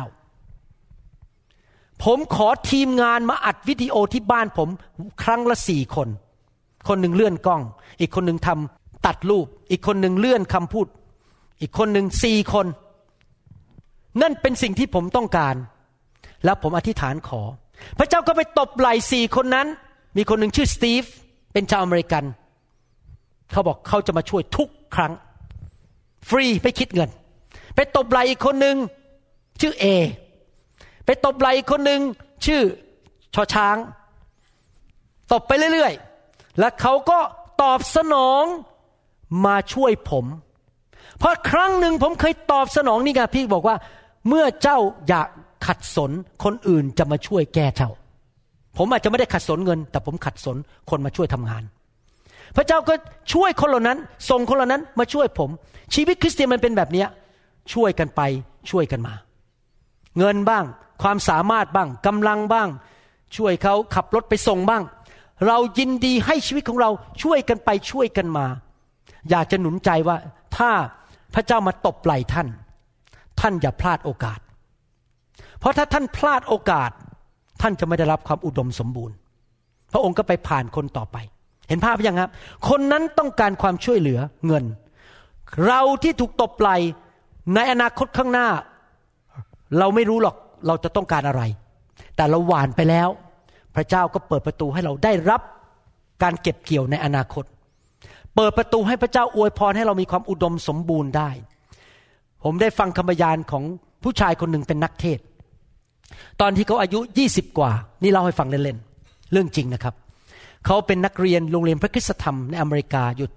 ผมขอทีมงานมาอัดวิดีโอที่บ้านผมครั้งละสี่คนคนหนึ่งเลื่อนกล้อง อีกคนหนึ่งทำ ตัดรูป อีกคนหนึ่งเลื่อนคำพูด อีกคนหนึ่งสี่คน นั่นเป็นสิ่งที่ผมต้องการ แล้วผมอธิษฐานขอ พระเจ้าก็ไปตบไหล่สี่คนนั้น มีคนหนึ่งชื่อสตีฟเป็นชาวอเมริกัน เขาบอกเขาจะมาช่วยทุกครั้ง ฟรีไม่คิดเงิน ไปตบไหล่อีกคนหนึ่งชื่อเอไปตบไหล่อีกคนหนึ่งชื่อชอช้าง ตบไปเรื่อยๆ และเขาก็ตอบสนอง มาช่วยผม เพราะครั้งหนึ่งผมเคยตอบสนองนี่ไงพี่บอกว่า เมื่อเจ้าอยากขัดสนคนอื่นจะมาช่วยแก้เจ้า ผมอาจจะไม่ได้ขัดสนเงิน แต่ผมขัดสนคนมาช่วยทำงาน พระเจ้าก็ช่วยคนเหล่านั้น ส่งคนเหล่านั้นมาช่วยผม ชีวิตคริสเตียนมันเป็นแบบนี้ช่วยกันไปช่วยกันมา เงินบ้าง ความสามารถบ้างกำลังบ้าง ช่วยเขาขับรถไปส่งบ้าง เรายินดีให้ชีวิตของเราช่วยกันไปช่วยกันมา อยากจะหนุนใจว่าถ้าพระเจ้ามาตบไหล่ท่าน ท่านอย่าพลาดโอกาส เพราะถ้าท่านพลาดโอกาส ท่านจะไม่ได้รับความอุดมสมบูรณ์ พระองค์ก็ไปผ่านคนต่อไป เห็นภาพยังครับ คนนั้นต้องการความช่วยเหลือเงิน เราที่ถูกตบไหล่ในอนาคตข้างหน้า เราไม่รู้หรอกเราจะต้องการอะไร แต่เราหวานไปแล้ว พระเจ้าก็เปิดประตูให้เราได้รับการเก็บเกี่ยวในอนาคต เปิดประตูให้พระเจ้าอวยพรให้เรามีความอุดมสมบูรณ์ได้ ผมได้ฟังคำบรรยานของผู้ชายคนหนึ่งเป็นนักเทศ ตอนที่เขาอายุยี่สิบกว่า นี่เล่าให้ฟังเล่นๆ เรื่องจริงนะครับ เขาเป็นนักเรียนโรงเรียนพระคุณธรรมในอเมริกาอยู่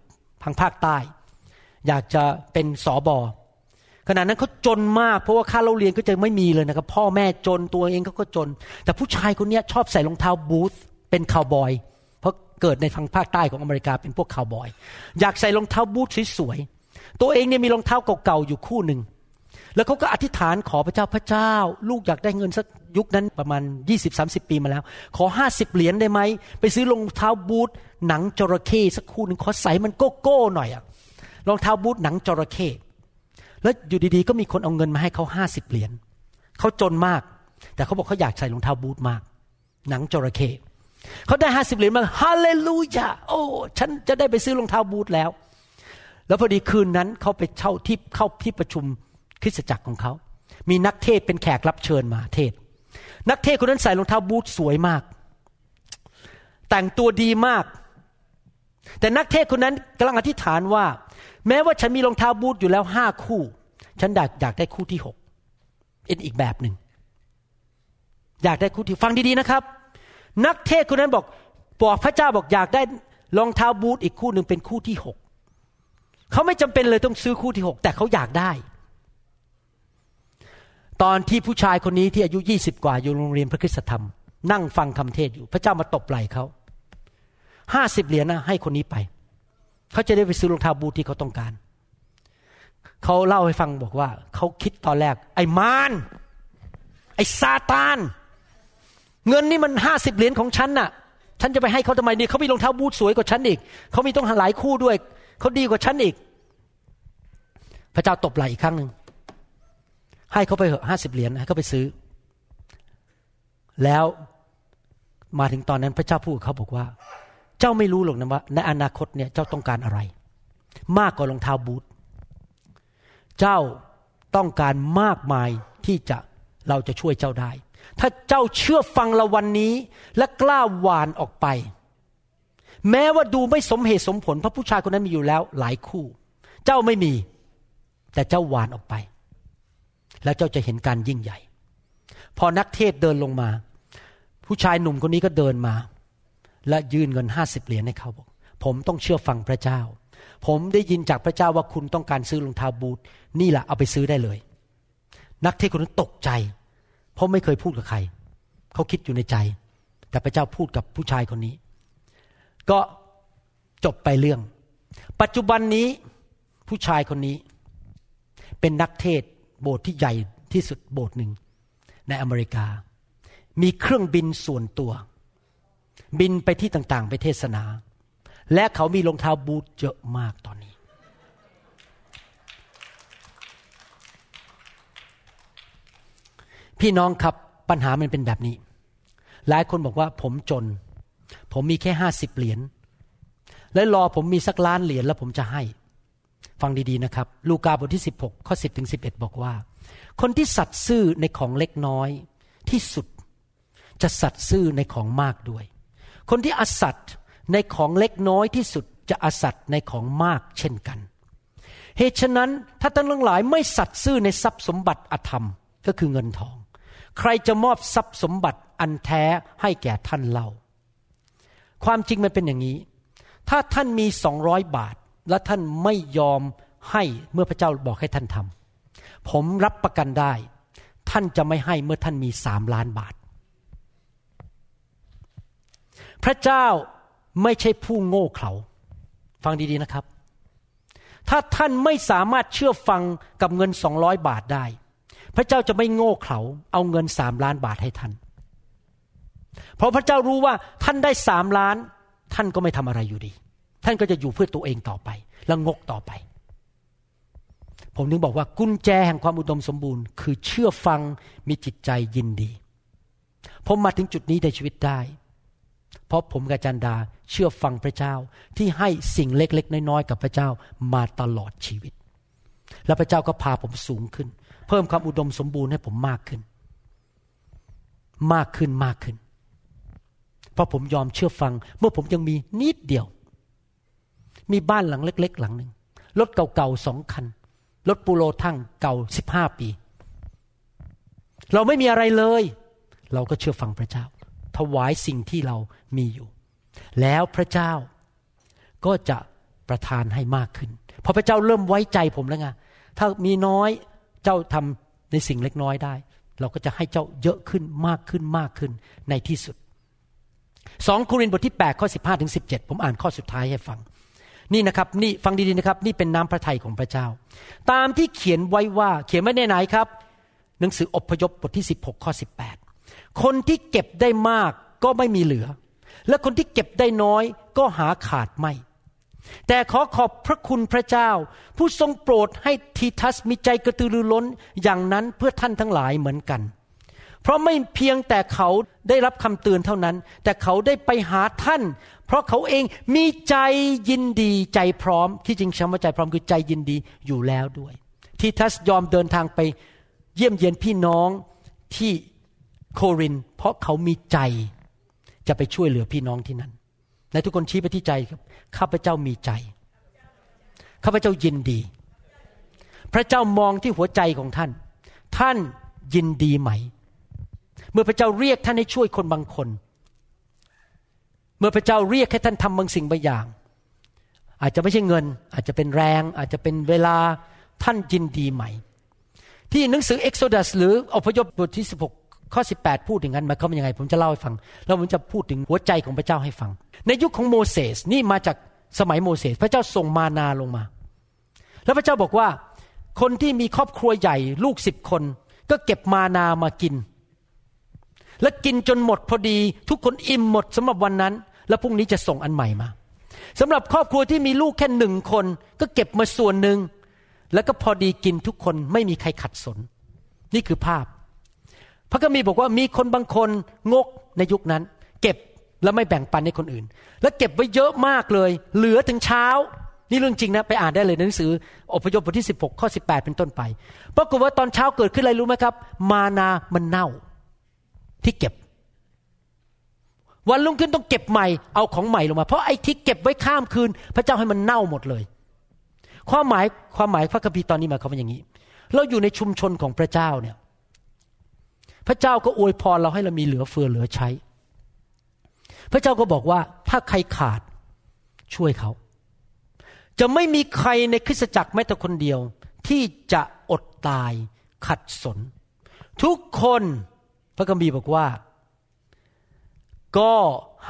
ทางภาคใต้ อยากจะเป็นสอบอขณะนั้นเขาจนมากเพราะว่าค่าเราเรียนก็จะไม่มีเลยนะครับ พ่อแม่จนตัวเองเขาก็จน แต่ผู้ชายคนนี้ชอบใส่รองเท้าบูทเป็นคาวบอย เกิดในทางภาคใต้ของอเมริกาเป็นพวกคาวบอย อยากใส่รองเท้าบูทสวยๆตัวเองเนี่ยมีรองเท้าเก่าๆอยู่คู่หนึ่งแล้วเขาก็อธิษฐานขอพระเจ้าพระเจ้า ลูกอยากได้เงินสักยุคนั้นประมาณ 20-30 ปีมาแล้ว ขอ 50 เหรียญได้ไหม ไปซื้อรองเท้าบูทหนังจระเข้สักคู่หนึ่งขอใส่มันโก้โก้หน่อยอะรองเท้าบูทหนังจระเข้แล้วอยู่ดีๆ ก็มีคนเอาเงินมาให้เขาห้าสิบเหรียญเขาจนมาก แต่เขาบอกเขาอยากใส่รองเท้าบูทมาก หนังจระเข้ เขาได้ห้าสิบเหรียญมาฮาเลลูยาโอ้ฉันจะได้ไปซื้อรองเท้าบูทแล้ว แล้วพอดีคืนนั้นเขาไปเช่าที่เข้าที่ประชุมคริสตจักรของเขา มีนักเทศเป็นแขกรับเชิญมาเทศ นักเทศคนนั้นใส่รองเท้าบูทสวยมาก แต่งตัวดีมาก แต่นักเทศคนนั้นกำลังอธิษฐานว่า แม้ว่าฉันมีรองเท้าบูทอยู่แล้วห้าคู่ ฉันอยากอยากได้คู่ที่หกเป็นอีกแบบหนึ่งอยากได้คู่ที่ฟังดีๆนะครับ นักเทศคนนั้นบอกบอกพระเจ้าบอกอยากได้รองเท้าบูทอีกคู่หนึ่งเป็นคู่ที่หกเขาไม่จำเป็นเลยต้องซื้อคู่ที่หกแต่เขาอยากได้ ตอนที่ผู้ชายคนนี้ที่อายุยี่สิบกว่าอยู่โรงเรียนพระคุณธรรม นั่งฟังคำเทศอยู่ พระเจ้ามาตบไหล่เขาห้าสิบเหรียญนะให้คนนี้ไป เขาจะได้ไปซื้อรองเท้าบูทที่เขาต้องการ เขาเล่าให้ฟังบอกว่า เขาคิดตอนแรก ไอ้มารไอ้ซาตาน เงินนี่มันห้าสิบเหรียญของฉันน่ะ ฉันจะไปให้เขาทำไมนี่เขามีรองเท้าบูทสวยกว่าฉันอีก เขามีต้องหลายคู่ด้วย เขาดีกว่าฉันอีก พระเจ้าตบไหลอีกครั้งหนึ่ง ให้เขาไปเหอะห้าสิบเหรียญให้เขาไปซื้อ แล้วมาถึงตอนนั้นพระเจ้าพูดกับเขาบอกว่า เจ้าไม่รู้หรอกนะว่า ในอนาคตเนี่ยเจ้าต้องการอะไร มากกว่ารองเท้าบูท เจ้าต้องการมากมายที่จะเราจะช่วยเจ้าได้ ถ้าเจ้าเชื่อฟังเราวันนี้ และกล้าหวานออกไป แม้ว่าดูไม่สมเหตุสมผลเพราะผู้ชายคนนั้นมีอยู่แล้วหลายคู่ เจ้าไม่มี แต่เจ้าหวานออกไป แล้วเจ้าจะเห็นการยิ่งใหญ่ พอนักเทศเดินลงมา ผู้ชายหนุ่มคนนี้ก็เดินมา และยื่นเงินห้าสิบเหรียญให้เขาบอก ผมต้องเชื่อฟังพระเจ้า ผมได้ยินจากพระเจ้าว่าคุณต้องการซื้อรองเท้าบูทนี่แหละเอาไปซื้อได้เลย นักเทศคนนั้นตกใจ เพราะไม่เคยพูดกับใคร เขาคิดอยู่ในใจ แต่พระเจ้าพูดกับผู้ชายคนนี้ ก็จบไปเรื่อง ปัจจุบันนี้ผู้ชายคนนี้ เป็นนักเทศโบสถ์ที่ใหญ่ที่สุดโบสถ์หนึ่งในอเมริกา มีเครื่องบินส่วนตัว บินไปที่ต่างๆ ไปเทศนา และเขามีรองเท้าบูทเยอะมากตอนนี้ พี่น้องครับปัญหามันเป็นแบบนี้ หลายคนบอกว่าผมจน ผมมีแค่ห้าสิบเหรียญและรอผมมีสักล้านเหรียญแล้วผมจะให้ ฟังดีๆนะครับ ลูกาบทที่ 16 ข้อ 10ถึง11 บอกว่า คนที่สัตซ์ซื่อในของเล็กน้อยที่สุด จะสัตซ์ซื่อในของมากด้วย คนที่อสัตย์ในของเล็กน้อยที่สุดจะอสัตย์ในของมากเช่นกัน เหตุฉะนั้นถ้าท่านทั้งหลายไม่สัตย์ซื่อในทรัพย์สมบัติอธรรมก็คือเงินทอง ใครจะมอบทรัพย์สมบัติอันแท้ให้แก่ท่านเล่า ความจริงมันเป็นอย่างนี้ ถ้าท่านมีสองร้อยบาท และท่านไม่ยอมให้เมื่อพระเจ้าบอกให้ท่านทำผมรับประกันได้ ท่านจะไม่ให้เมื่อท่านมีสามล้านบาท พระเจ้าไม่ใช่ผู้โง่เขลาฟังดีๆนะครับ ถ้าท่านไม่สามารถเชื่อฟังกับเงินสองร้อยบาทได้ พระเจ้าจะไม่โง่เขลาเอาเงินสามล้านบาทให้ท่าน เพราะพระเจ้ารู้ว่าท่านได้สามล้าน ท่านก็ไม่ทำอะไรอยู่ดี ท่านก็จะอยู่เพื่อตัวเองต่อไป และงกต่อไป ผมถึงบอกว่ากุญแจแห่งความอุดมสมบูรณ์ คือเชื่อฟังมีจิตใจยินดี ผมมาถึงจุดนี้ในชีวิตได้ เพราะผมกับจันดาเชื่อฟังพระเจ้าที่ให้สิ่งเล็กๆน้อยๆกับพระเจ้ามาตลอดชีวิต แล้วพระเจ้าก็พาผมสูงขึ้น เพิ่มความอุดมสมบูรณ์ให้ผมมากขึ้น มากขึ้นมากขึ้น เพราะผมยอมเชื่อฟัง เมื่อผมยังมีนิดเดียว มีบ้านหลังเล็ก ๆ หลังหนึ่งรถเก่าๆสองคันรถปูโรทั้งเก่าสิบห้าปี เราไม่มีอะไรเลย เราก็เชื่อฟังพระเจ้า ถวายสิ่งที่เรามีอยู่ แล้วพระเจ้าก็จะประทานให้มากขึ้นพอพระเจ้าเริ่มไว้ใจผมแล้วไงถ้ามีน้อย เจ้าทำในสิ่งเล็กน้อยได้ เราก็จะให้เจ้าเยอะขึ้นมากขึ้นมากขึ้นในที่สุดสองโครินธ์บทที่8ข้อ15ถึง17 ผมอ่านข้อสุดท้ายให้ฟัง นี่นะครับนี่ฟังดีๆนะครับ นี่เป็นน้ำพระทัยของพระเจ้า ตามที่เขียนไว้ว่าเขียนไว้ในไหนครับ หนังสืออพยพบทที่ 16ข้อ18 คนที่เก็บได้มากก็ไม่มีเหลือ และคนที่เก็บได้น้อยก็หาขาดไม่ แต่ขอขอบพระคุณพระเจ้า ผู้ทรงโปรดให้ทีทัสมีใจกระตือรือร้นอย่างนั้นเพื่อท่านทั้งหลายเหมือนกัน เพราะไม่เพียงแต่เขาได้รับคำเตือนเท่านั้น แต่เขาได้ไปหาท่าน เพราะเขาเองมีใจยินดีใจพร้อม ที่จริงคำว่าใจพร้อมคือใจยินดีอยู่แล้วด้วย ทีทัสยอมเดินทางไปเยี่ยมเยียนพี่น้องที่โครินเพราะเขามีใจจะไปช่วยเหลือพี่น้องที่นั่นในทุกคนชี้ไปที่ใจครับ ข้าพเจ้ามีใจ ข้าพเจ้ายินดี พระเจ้ามองที่หัวใจของท่าน ท่านยินดีไหม เมื่อพระเจ้าเรียกท่านให้ช่วยคนบางคน เมื่อพระเจ้าเรียกให้ท่านทำบางสิ่งบางอย่าง อาจจะไม่ใช่เงิน อาจจะเป็นแรง อาจจะเป็นเวลาท่านยินดีไหม ที่หนังสือ Exodus หรืออพยพบทที่ 16 ข้อ 18 พูดอย่างนั้นมาเขาเป็นยังไง ผมจะเล่าให้ฟัง แล้วผมจะพูดถึงหัวใจของพระเจ้าให้ฟัง ในยุคของโมเสสนี่มาจากสมัยโมเสสพระเจ้าส่งมานาลงมา แล้วพระเจ้าบอกว่า คนที่มีครอบครัวใหญ่ลูกสิบคน ก็เก็บมานามากิน และกินจนหมดพอดีทุกคนอิ่มหมดสำหรับวันนั้น แล้วพรุ่งนี้จะส่งอันใหม่มาสำหรับครอบครัวที่มีลูกแค่หนึ่งคน ก็เก็บมาส่วนหนึ่งแล้วก็พอดีกินทุกคนไม่มีใครขัดสน นี่คือภาพ พระคัมภีร์บอกว่ามีคนบางคนงกในยุคนั้น เก็บแล้วไม่แบ่งปันให้คนอื่น แล้วเก็บไว้เยอะมากเลย เหลือถึงเช้า นี่เรื่องจริงนะ ไปอ่านได้เลยในหนังสือ อพยพบทที่ 16 ข้อ 18 เป็นต้นไปปรากฏว่าตอนเช้าเกิดขึ้นอะไรรู้ไหมครับ มานามันเน่า ที่เก็บ วันรุ่งขึ้นต้องเก็บใหม่เอาของใหม่ลงมา เพราะไอ้ที่เก็บไว้ข้ามคืน พระเจ้าให้มันเน่าหมดเลย ความหมายความหมายพระคัมภีร์ตอนนี้หมายความว่าอย่างนี้ เราอยู่ในชุมชนของพระเจ้าเนี่ย พระเจ้าก็อวยพรเราให้เรามีเหลือเฟือเหลือใช้ พระเจ้าก็บอกว่าถ้าใครขาดช่วยเขา จะไม่มีใครในคริสตจักรแม้แต่คนเดียว ที่จะอดตายขัดสน ทุกคนพระคัมภีบอกว่า ก็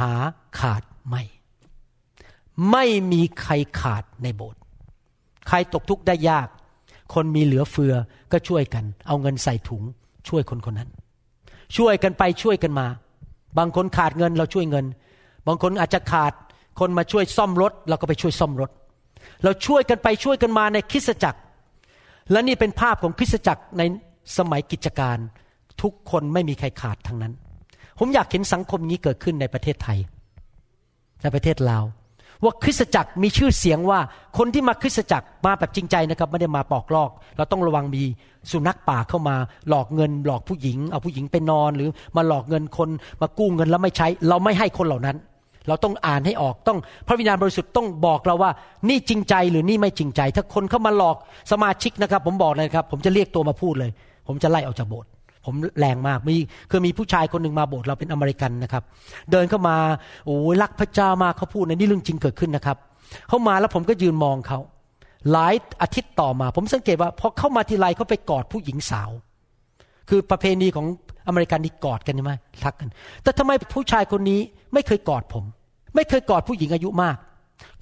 หาขาดไม่ ไม่มีใครขาดในโบสถ์ใครตกทุกข์ได้ยาก คนมีเหลือเฟือก็ช่วยกัน เอาเงินใส่ถุงช่วยคนคนนั้น ช่วยกันไปช่วยกันมา บางคนขาดเงินเราช่วยเงิน บางคนอาจจะขาดคนมาช่วยซ่อมรถ เราก็ไปช่วยซ่อมรถ เราช่วยกันไปช่วยกันมาในคริสตจักร และนี่เป็นภาพของคริสตจักรในสมัยกิจการ ทุกคนไม่มีใครขาดทั้งนั้น ผมอยากเห็นสังคมนี้เกิดขึ้นในประเทศไทย ในประเทศลาว ว่าคริสตจักรมีชื่อเสียงว่า คนที่มาคริสตจักรมาแบบจริงใจนะครับไม่ได้มาปอกลอก เราต้องระวังมีสุนัขป่าเข้ามา หลอกเงินหลอกผู้หญิง เอาผู้หญิงไปนอนหรือมาหลอกเงินคนมากู้เงินแล้วไม่ใช้ เราไม่ให้คนเหล่านั้น เราต้องอ่านให้ออกต้องพระวิญญาณบริสุทธิ์ต้องบอกเราว่า นี่จริงใจหรือนี่ไม่จริงใจ ถ้าคนเข้ามาหลอกสมาชิกนะครับ ผมบอกเลยครับ ผมจะเรียกตัวมาพูดเลย ผมจะไล่ออกจากโบสถ์ ผมแรงมากมีคือมีผู้ชายคนหนึ่งมาโบสถ์เราเป็นอเมริกันนะครับ เดินเข้ามาโอ้ยรักพระเจ้ามากเขาพูดในนี่เรื่องจริงเกิดขึ้นนะครับเขามาแล้วผมก็ยืนมองเขาหลายอาทิตย์ต่อมา ผมสังเกตว่าพอเข้ามาทีไรเขาไปกอดผู้หญิงสาว คือประเพณีของอเมริกันนี่กอดกันใช่ไหมทักกัน แต่ทำไมผู้ชายคนนี้ไม่เคยกอดผม ไม่เคยกอดผู้หญิงอายุมาก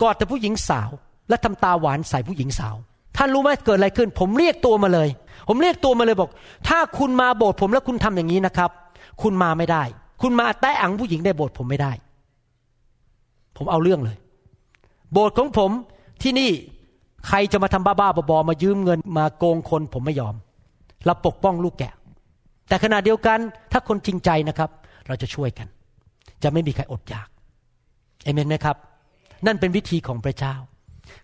กอดแต่ผู้หญิงสาว และทำตาหวานใส่ผู้หญิงสาว ท่านรู้ไหมเกิดอะไรขึ้น ผมเรียกตัวมาเลย ผมเรียกตัวมาเลยบอก ถ้าคุณมาโบสถ์ผมแล้วคุณทำอย่างนี้นะครับ คุณมาไม่ได้ คุณมาแตะอังผู้หญิงในโบสถ์ผมไม่ได้ ผมเอาเรื่องเลย โบสถ์ของผมที่นี่ใครจะมาทำบ้าๆบอๆมายืมเงินมาโกงคน ผมไม่ยอมเราปกป้องลูกแกะ แต่ขณะเดียวกันถ้าคนจริงใจนะครับ เราจะช่วยกัน จะไม่มีใครอดอยากเอเมนไหมครับ นั่นเป็นวิธีของพระเจ้า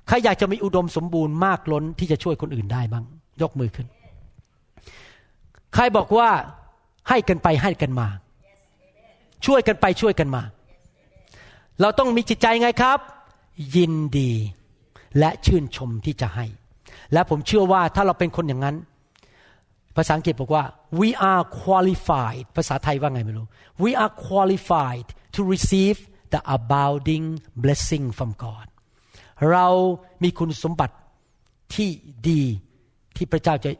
ใครอยากจะมีอุดมสมบูรณ์มากล้นที่จะช่วยคนอื่นได้บ้าง ยกมือขึ้น ใครบอกว่าให้กันไปให้กันมา ช่วยกันไปช่วยกันมา เราต้องมีจิตใจไงครับ ยินดี และชื่นชมที่จะให้ และผมเชื่อว่าถ้าเราเป็นคนอย่างนั้น ภาษาอังกฤษบอกว่า we are qualified ภาษาไทยว่าไงไม่รู้ we are qualified to receive the abounding blessing from God เรามีคุณสมบัติที่ดีที่พระเจ้าจะ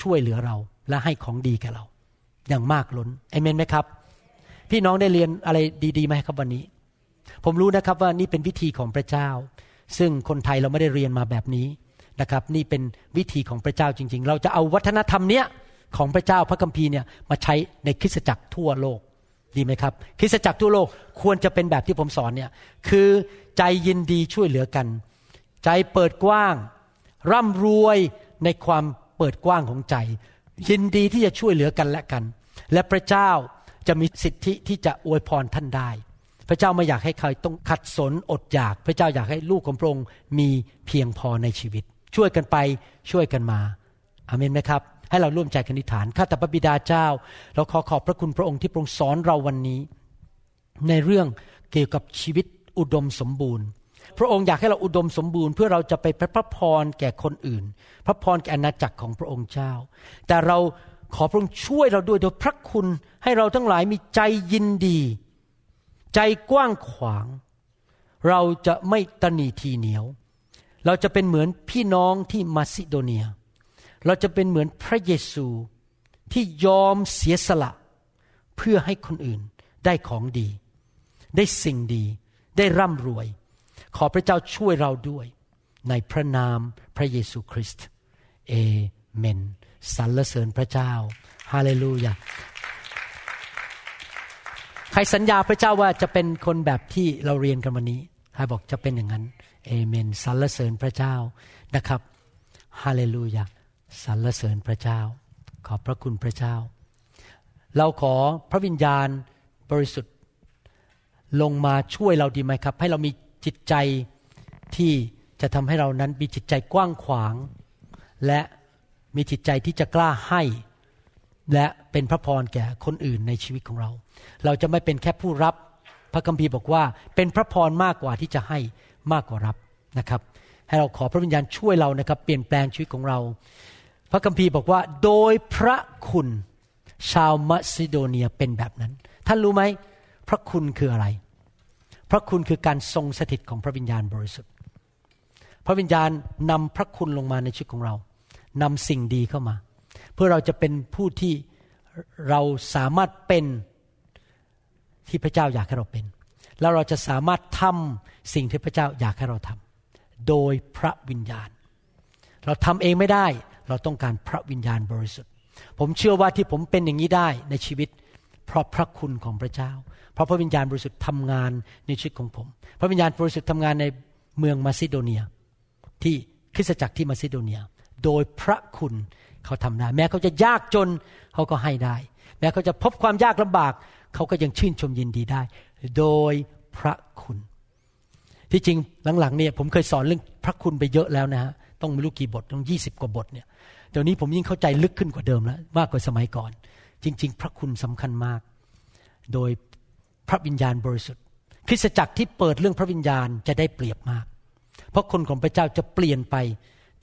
ช่วยเหลือเราและให้ของดีแก่เรา อย่างมากล้นเอเมนไหมครับ พี่น้องได้เรียนอะไรดีๆไหมครับวันนี้ ผมรู้นะครับว่านี่เป็นวิธีของพระเจ้า ซึ่งคนไทยเราไม่ได้เรียนมาแบบนี้นะครับ นี่เป็นวิธีของพระเจ้าจริง ๆ เราจะเอาวัฒนธรรมเนี้ยของพระเจ้าพระคัมภีร์เนี่ยมาใช้ในคริสตจักรทั่วโลก ดีไหมครับคริสตจักรทั่วโลกควรจะเป็นแบบที่ผมสอนเนี่ยคือใจยินดีช่วยเหลือกัน ใจเปิดกว้าง ร่ำรวยในความเปิดกว้างของใจ ยินดีที่จะช่วยเหลือกันและกัน และพระเจ้าจะมีสิทธิที่จะอวยพรท่านได้ พระเจ้าไม่อยากให้ใครต้องขัดสนอดอยาก พระเจ้าอยากให้ลูกของพระองค์มีเพียงพอในชีวิต ช่วยกันไปช่วยกันมาอาเมนไหมครับ ให้เราร่วมใจกันนิฐานข้าแต่พระบิดาเจ้า เราขอขอบพระคุณพระองค์ที่พระองค์สอนเราวันนี้ ในเรื่องเกี่ยวกับชีวิตอุดมสมบูรณ์ พระองค์อยากให้เราอุดมสมบูรณ์เพื่อเราจะไปพระพรแก่คนอื่น พระพรแก่อาณาจักรของพระองค์เจ้า แต่เราขอพระองค์ช่วยเราด้วยโดยพระคุณให้เราทั้งหลายมีใจยินดี ใจกว้างขวาง เราจะไม่ตนีทีเหนียว เราจะเป็นเหมือนพี่น้องที่มาซิโดเนีย เราจะเป็นเหมือนพระเยซูที่ยอมเสียสละ เพื่อให้คนอื่นได้ของดี ได้สิ่งดี ได้ร่ำรวย ขอพระเจ้าช่วยเราด้วย ในพระนามพระเยซูคริสต์เอเมนสรรเสริญพระเจ้าฮาเลลูยาใครสัญญาพระเจ้าว่าจะเป็นคนแบบที่เราเรียนกันวันนี้ใครบอกจะเป็นอย่างนั้นเอเมนสรรเสริญพระเจ้านะครับฮาเลลูยา สรรเสริญพระเจ้า ขอบพระคุณพระเจ้า เราขอพระวิญญาณบริสุทธิ์ ลงมาช่วยเราดีไหมครับ ให้เรามีจิตใจที่จะทำให้เรานั้นมีจิตใจกว้างขวาง และมีจิตใจที่จะกล้าให้ และเป็นพระพรแก่คนอื่นในชีวิตของเรา เราจะไม่เป็นแค่ผู้รับ พระคัมภีร์บอกว่าเป็นพระพรมากกว่าที่จะให้มากกว่ารับนะครับ ให้เราขอพระวิญญาณช่วยเรานะครับ เปลี่ยนแปลงชีวิตของเรา พระคัมภีร์บอกว่า โดยพระคุณชาวมัสซิโดเนียเป็นแบบนั้น ท่านรู้ไหม พระคุณคืออะไร พระคุณคือการทรงสถิตของพระวิญญาณบริสุทธิ์ พระวิญญาณนำพระคุณลงมาในชีวิตของเรานำสิ่งดีเข้ามา เพื่อเราจะเป็นผู้ที่เราสามารถเป็นที่พระเจ้าอยากให้เราเป็น แล้วเราจะสามารถทำสิ่งที่พระเจ้าอยากให้เราทำโดยพระวิญญาณ เราทำเองไม่ได้ เราต้องการพระวิญญาณบริสุทธิ์ ผมเชื่อว่าที่ผมเป็นอย่างนี้ได้ในชีวิต เพราะพระคุณของพระเจ้า เพราะพระวิญญาณบริสุทธิ์ทำงานในชีวิตของผม พระวิญญาณบริสุทธิ์ทำงานในเมืองมาซิโดเนีย ที่คริสตจักรที่มาซิโดเนีย โดยพระคุณเขาทำได้ แม้เขาจะยากจนเขาก็ให้ได้ แม้เขาจะพบความยากลำบากเขาก็ยังชื่นชมยินดีได้ โดยพระคุณ ที่จริงหลังๆเนี่ยผมเคยสอนเรื่องพระคุณไปเยอะแล้วนะฮะต้องไม่รู้กี่บทต้องยี่สิบกว่าบทเนี่ย เดี๋ยวนี้ผมยิ่งเข้าใจลึกขึ้นกว่าเดิมแล้วมากกว่าสมัยก่อน จริง ๆ พระคุณสำคัญมาก โดยพระวิญญาณบริสุทธิ์ คริสตจักรที่เปิดเรื่องพระวิญญาณจะได้เปรียบมาก เพราะคนของพระเจ้าจะเปลี่ยนไป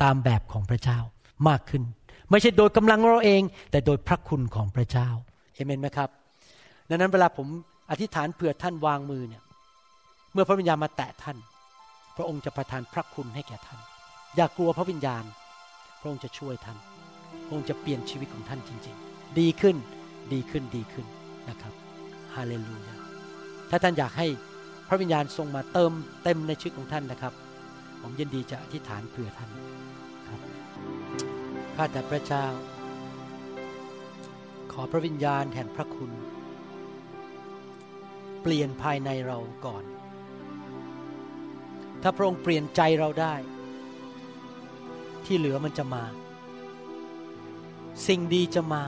ตามแบบของพระเจ้ามากขึ้น ไม่ใช่โดยกำลังเราเอง แต่โดยพระคุณของพระเจ้าเอเมนไหมครับดังนั้นเวลาผมอธิษฐานเผื่อท่านวางมือเนี่ยเมื่อพระวิญญาณมาแตะท่าน พระองค์จะประทานพระคุณให้แก่ท่าน อย่ากลัวพระวิญญาณ พระองค์จะช่วยท่าน พระองค์จะเปลี่ยนชีวิตของท่านจริง ๆ ดีขึ้น ดีขึ้น ดีขึ้นนะครับ ฮาเลลูยา ถ้าท่านอยากให้พระวิญญาณทรงมาเติมเต็มในชีวิตของท่านนะครับ ผมยินดีจะอธิษฐานเผื่อท่านครับ ข้าแต่พระเจ้า ขอพระวิญญาณแห่งพระคุณ เปลี่ยนภายในเราก่อน ถ้าพระองค์เปลี่ยนใจเราได้ ที่เหลือมันจะมา สิ่งดีจะมา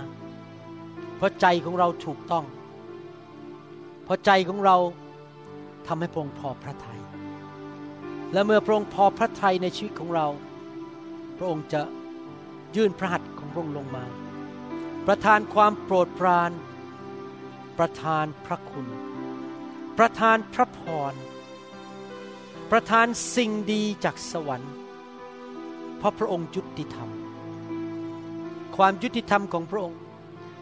เพราะใจของเราถูกต้อง เพราะใจของเราทำให้พระองค์พอพระทยัยและเมื่อพระองค์พอพระทัยในชีวิตของเรา พระองค์จะยื่นพระหัตถ์ของพระองค์ลงมา ประทานความโปรดปราน ประทานพระคุณ ประทานพระพร ประทานสิ่งดีจากสวรรค์ เพราะพระองค์ยุติธรรม ความยุติธรรมของพระองค์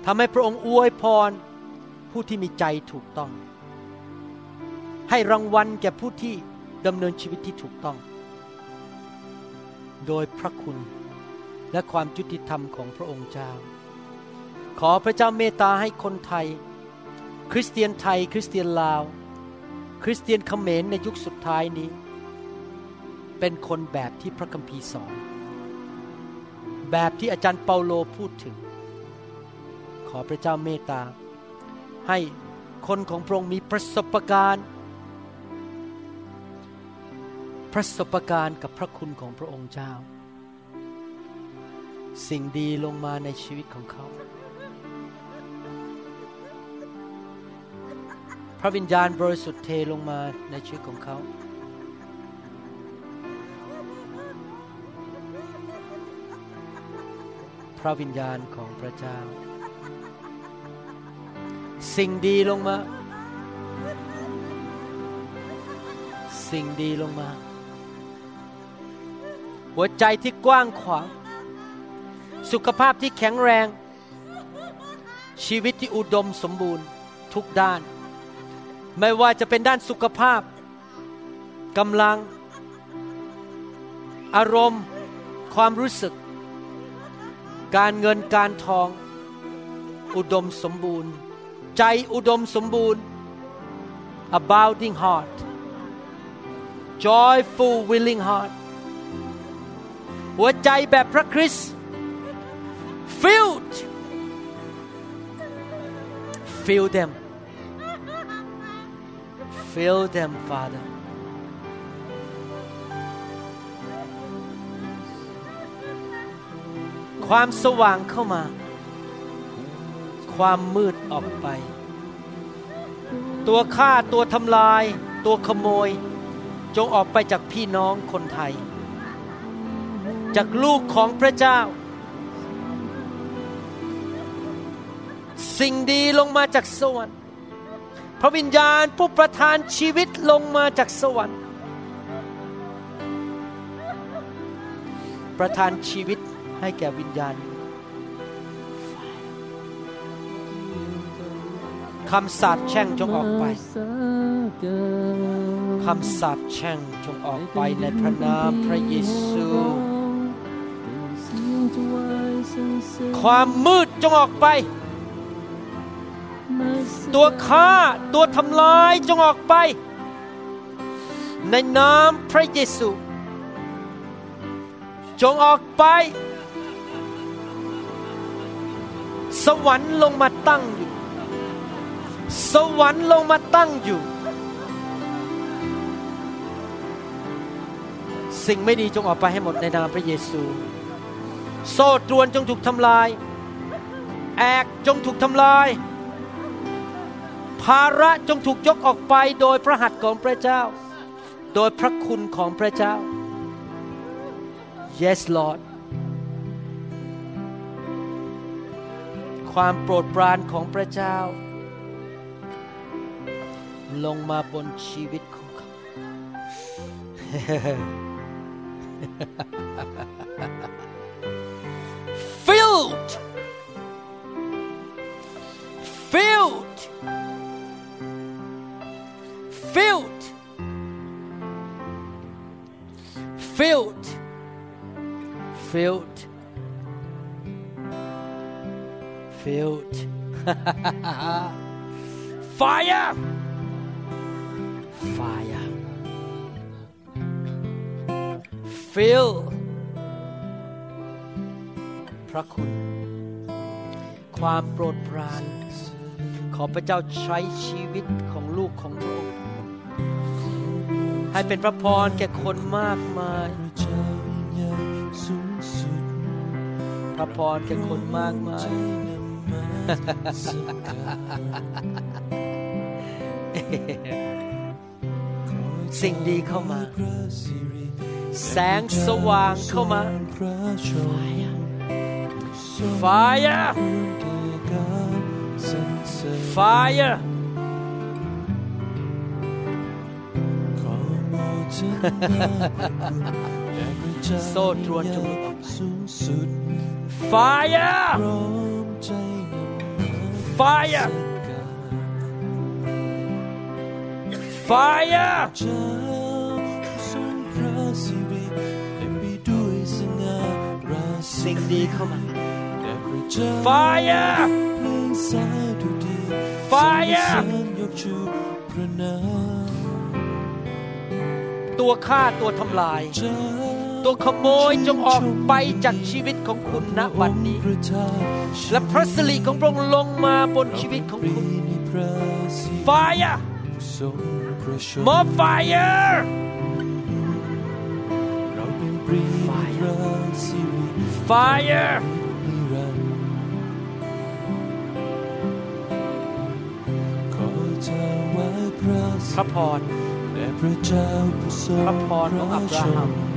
ทำให้พระองค์อวยพร ผู้ที่มีใจถูกต้อง ให้รางวัลแก่ผู้ที่ดำเนินชีวิตที่ถูกต้อง โดยพระคุณและความยุติธรรมของพระองค์เจ้า ขอพระเจ้าเมตตาให้คนไทย คริสเตียนไทย คริสเตียนลาว คริสเตียนเขมรในยุคสุดท้ายนี้ เป็นคนแบบที่พระคัมภีร์สอน แบบที่อาจารย์เปาโลพูดถึง ขอพระเจ้าเมตตา ให้คนของพระองค์มีประสบการณ์ ประสบการณ์กับพระคุณของพระองค์เจ้า สิ่งดีลงมาในชีวิตของเขา พระวิญญาณบริสุทธิ์เทลงมาในชีวิตของเขา พระวิญญาณของพระเจ้า สิ่งดีลงมา สิ่งดีลงมา หัวใจที่กว้างขวาง สุขภาพที่แข็งแรง ชีวิตที่อุดมสมบูรณ์ทุกด้าน ไม่ว่าจะเป็นด้านสุขภาพกำลัง อารมณ์ ความรู้สึก การเงินการทอง อุดมสมบูรณ์ ใจอุดมสมบูรณ์ abounding heart joyful willing heart หัวใจแบบพระคริสต์ filled fill them fill them Father ความสว่างเข้ามา ความมืดออกไป ตัวฆ่าตัวทำลาย ตัวขโมย จงออกไปจากพี่น้องคนไทย จากลูกของพระเจ้า สิ่งดีลงมาจากสวรรค์พระวิญญาณผู้ประทานชีวิตลงมาจากสวรรค์ ประทานชีวิต ให้แก่วิญญาณคำสาปแช่งจงออกไป คำสาปแช่งจงออกไปในพระนามพระเยซู ความมืดจงออกไป ตัวฆ่าตัวทำลายจงออกไป ในนามพระเยซู จงออกไป สวรรค์ลงมาตั้งอยู่ สวรรค์ลงมาตั้งอยู่ สิ่งไม่ดีจงออกไปให้หมดในนามพระเยซู โซ่ตรวนจงถูกทำลาย แอกจงถูกทำลาย ภาระจงถูกยกออกไปโดยพระหัตถ์ของพระเจ้า โดยพระคุณของพระเจ้า Yes Lord ความโปรดปรานของพระเจ้า ลงมาบนชีวิตของเขา filled filled filled filled filled fire fire fill พระคุณ ความโปรดปราน ขอพระเจ้าใช้ชีวิตของลูกของพระองค์ให้เป็นพระพรแก่คนมากมายพระพรแก่คนมากมาย สิ่งดีเข้ามา แสงสว่างเข้ามา Fire Fire โซ่ตรวนจุดไป Fire Fire Fire สิ่งดีเข้ามา Fire Fire ตัวฆ่าตัวทำลาย ตัวขโมยจงออกไปจากชีวิตของคุณณวันนี้ และพระสิริของพระองค์ลงมาบนชีวิตของคุณ Fire More fire Fire พระพรพระเจ้าผู้ทรงพระพรของอับราฮัม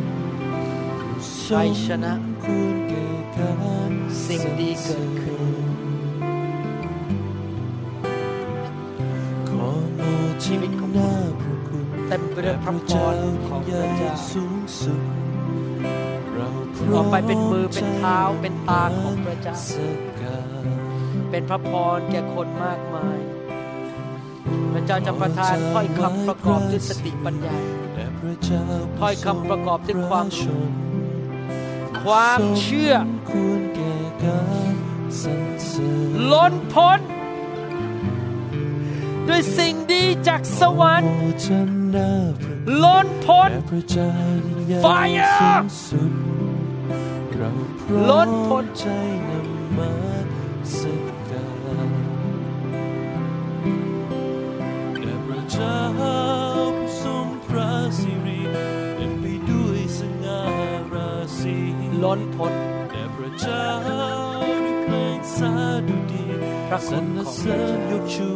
ชัยชนะควรแก่การสิ่งดีเกิดขึ้นขอโมทชีวิตของหน้าพระคุณเต็มไปด้วยพระพรของพระเจ้าสูงสุดเราพคุณร้อออกมไปเป็นมือเป็นเท้าเป็นตาของพระเจ้าสักการเป็นพระพรแก่คนมากมาย พระเจ้าจะประทานถ้อยคำประกอบด้วยสติปัญญาและพระเจ้าถ้อยคำประกอบด้วยความชน ความเชื่อควรแก่การสรรเสริญล้นพ้น ด้วยสิ่งดีจากสวรรค์โมทนาพระล้นพ้นและพระ ล้นพ้นและพระเจ้าด้วยเพลงสาดุดีพระสคุรณรของเสริญยกชู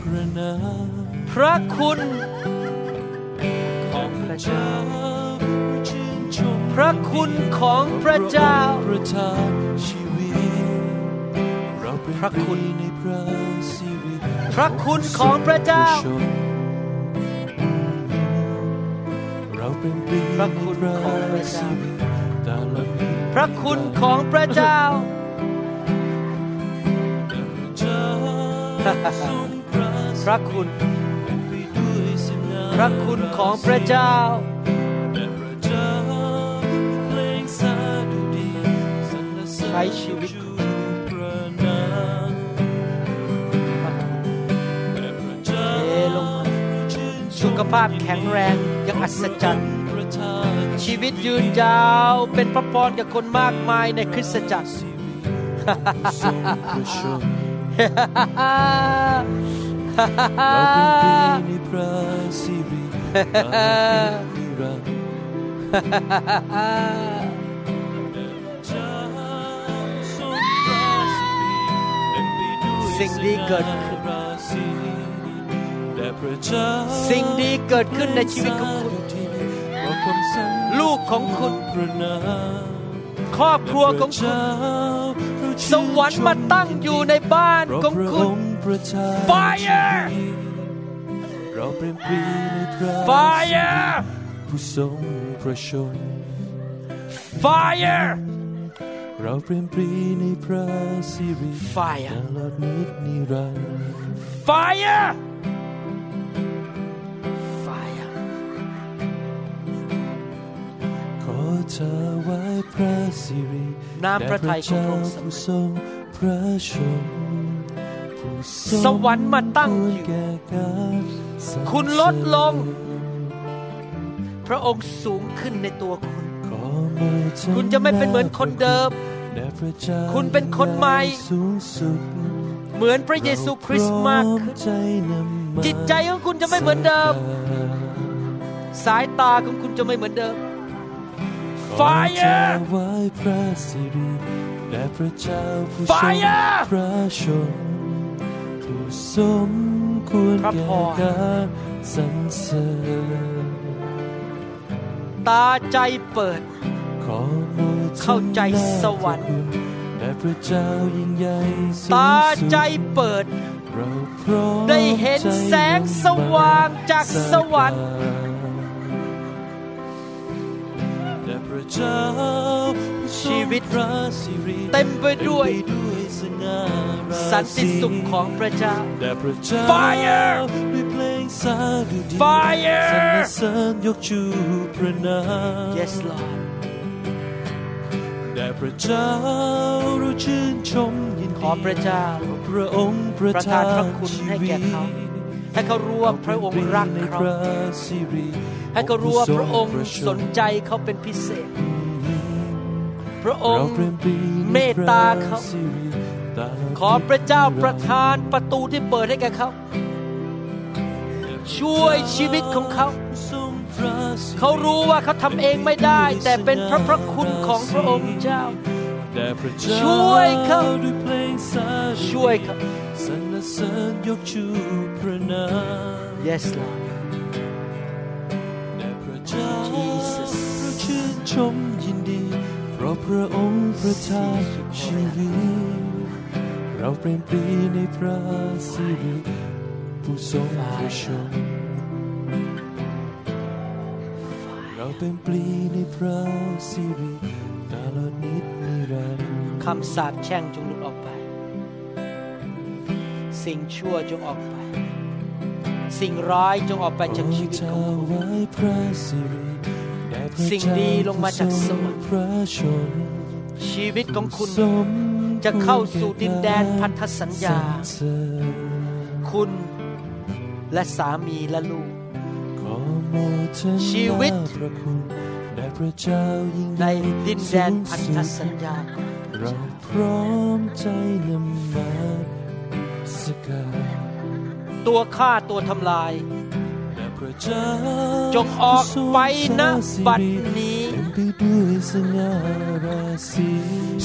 พระนามพระคุณของพระเจ้าชื่นชมพระคุณของพระเจ้าประทานชีวิตเราเป็นพระคุณปรีในพระสิริพระคุณของพระเจ้าชนเราเป็นปรีพระคุณในของพระเจ้าสิริตลอดนิพ ระคุณของพระเจ้าเจ้าทรงพระพระคุณไปด้วยสง่าพระคุณของพระเจ้าและพระเจ้าเพลงสาดุดีสรรเสริญใช้ชีวิตชูพระนามและพระเจ้าเทลงมาชื่นชมสุขภาพแข็งแรงอย่างอัศจรรย์ประทาน ชีวิตยืนยาวเป็นพระพรกับคนมากมายในคริสตจักรสิ่งดีเกิดขึ้นสิ่งดีเกิดขึ้นในชีวิตของคุณ ลูกของคุณพระนามครอบครัวของคุณ สวรรค์มาตั้งอยู่ในบ้านของคุณ Fire เราเป็นปรีในพระ Fire ผู้ทรงพระชน Fire เราเป็นปรีในพระสิริ Fire ตลอดนิดนิรันดร์ Fire น้ำพระทัยของพระองค์แด่ผู้ทรงพระชนผู้ทรงสวรรค์มาตั้งอยู่แก่การสรรเสริญคุณลดลง พระองค์สูงขึ้นในตัวคุณขอมาถึงคุณจะไม่เป็นเหมือนคนเดิมแด่พระเจ้าคุณเป็นคนใหม่สูงสุดเหมือนพระเยซูคริสต์มากขึ้นใจนำมาจิตใจของคุณจะไม่เหมือนเดิม สายตาของคุณจะไม่เหมือนเดิมขอ Fire ถวายพระสิริแด่พระเจ้าผู้ทรง Fire พระชนผู้สมควรพระแก่พรการสรรเสริญตาใจเปิดขอโมทนาเข้าใจสวรรค์พะคุณแด่พระเจ้ายิ่งใหญ่สูงตาสุดใจเปิดเราพร้อมได้เห็นใจแสงสว่างจากสวรรค์ เจ้าผู้ทรงชีวิตพระสิริเต็มไปด้วยเต็มไปด้วยสง่าราศีสันติสุขของพระเจ้าแด่พระเจ้า Fire ด้วยเพลงสาดุดี Fire สรรเสริญยกชูพระนาม yes Lord แด่พระเจ้าเราชื่นชมยินขดีอพระเจ้าพระองค์ประประทาทานนพระคุณชีให้วิแก่ตเขาให้เขารู้ว่าพระองค์รักในเขาพระสิริ ให้เขารู้ว่าพระองค์ผู้ทสรนพะชใจเขาเป็นพิเศษ พระองเราค์เปรมปรีในเมตตาเขาพระสิริตลดขอพระเจ้าประทานประตูที่เปิดให้แก่เขา ช่วยชีวิตของเขาทรงพระสิริเขารู้ว่าเขาทำเองไม่ได้ แต่เป็นพระพระคุณของพระองค์เจ้าแด่พระเจ้าช่วยเขาด้วยเพลงสาดุดีช่วยเขาสรรเสริญยกชูพระนาม yes Lord แด่พระเจ้า Jesus เราชื่นชมยินดี เพราะพระองค์ประทานชีวิต เราเปรมปรีในพระสิริผู้ทรงพระชนเราเป็นปลีในพระสิริตลอดนิดนิรันดร์คำสาปแช่งจงหลุดออกไป สิ่งชั่วจงออกไป สิ่งร้ายจงออกไปจากชีวิตของคุณขาสิ่งดีลงมาจากสวรรค์ชีวิตของคุณจะเข้าสู่ดินแดนพันธสัญญา คุณและสามีและลูก ชีวิตพระคุณแด่พระเจ้ายิ่งในดินแดนพันธสัญญาเราพร้อมใจนำมาส ตัวฆ่าตัวทำลายแด่พระเจ้าจงออกไปณบัดนี้เต็มไปด้วยสง่าราศี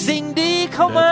สิ่งดีเข้ามา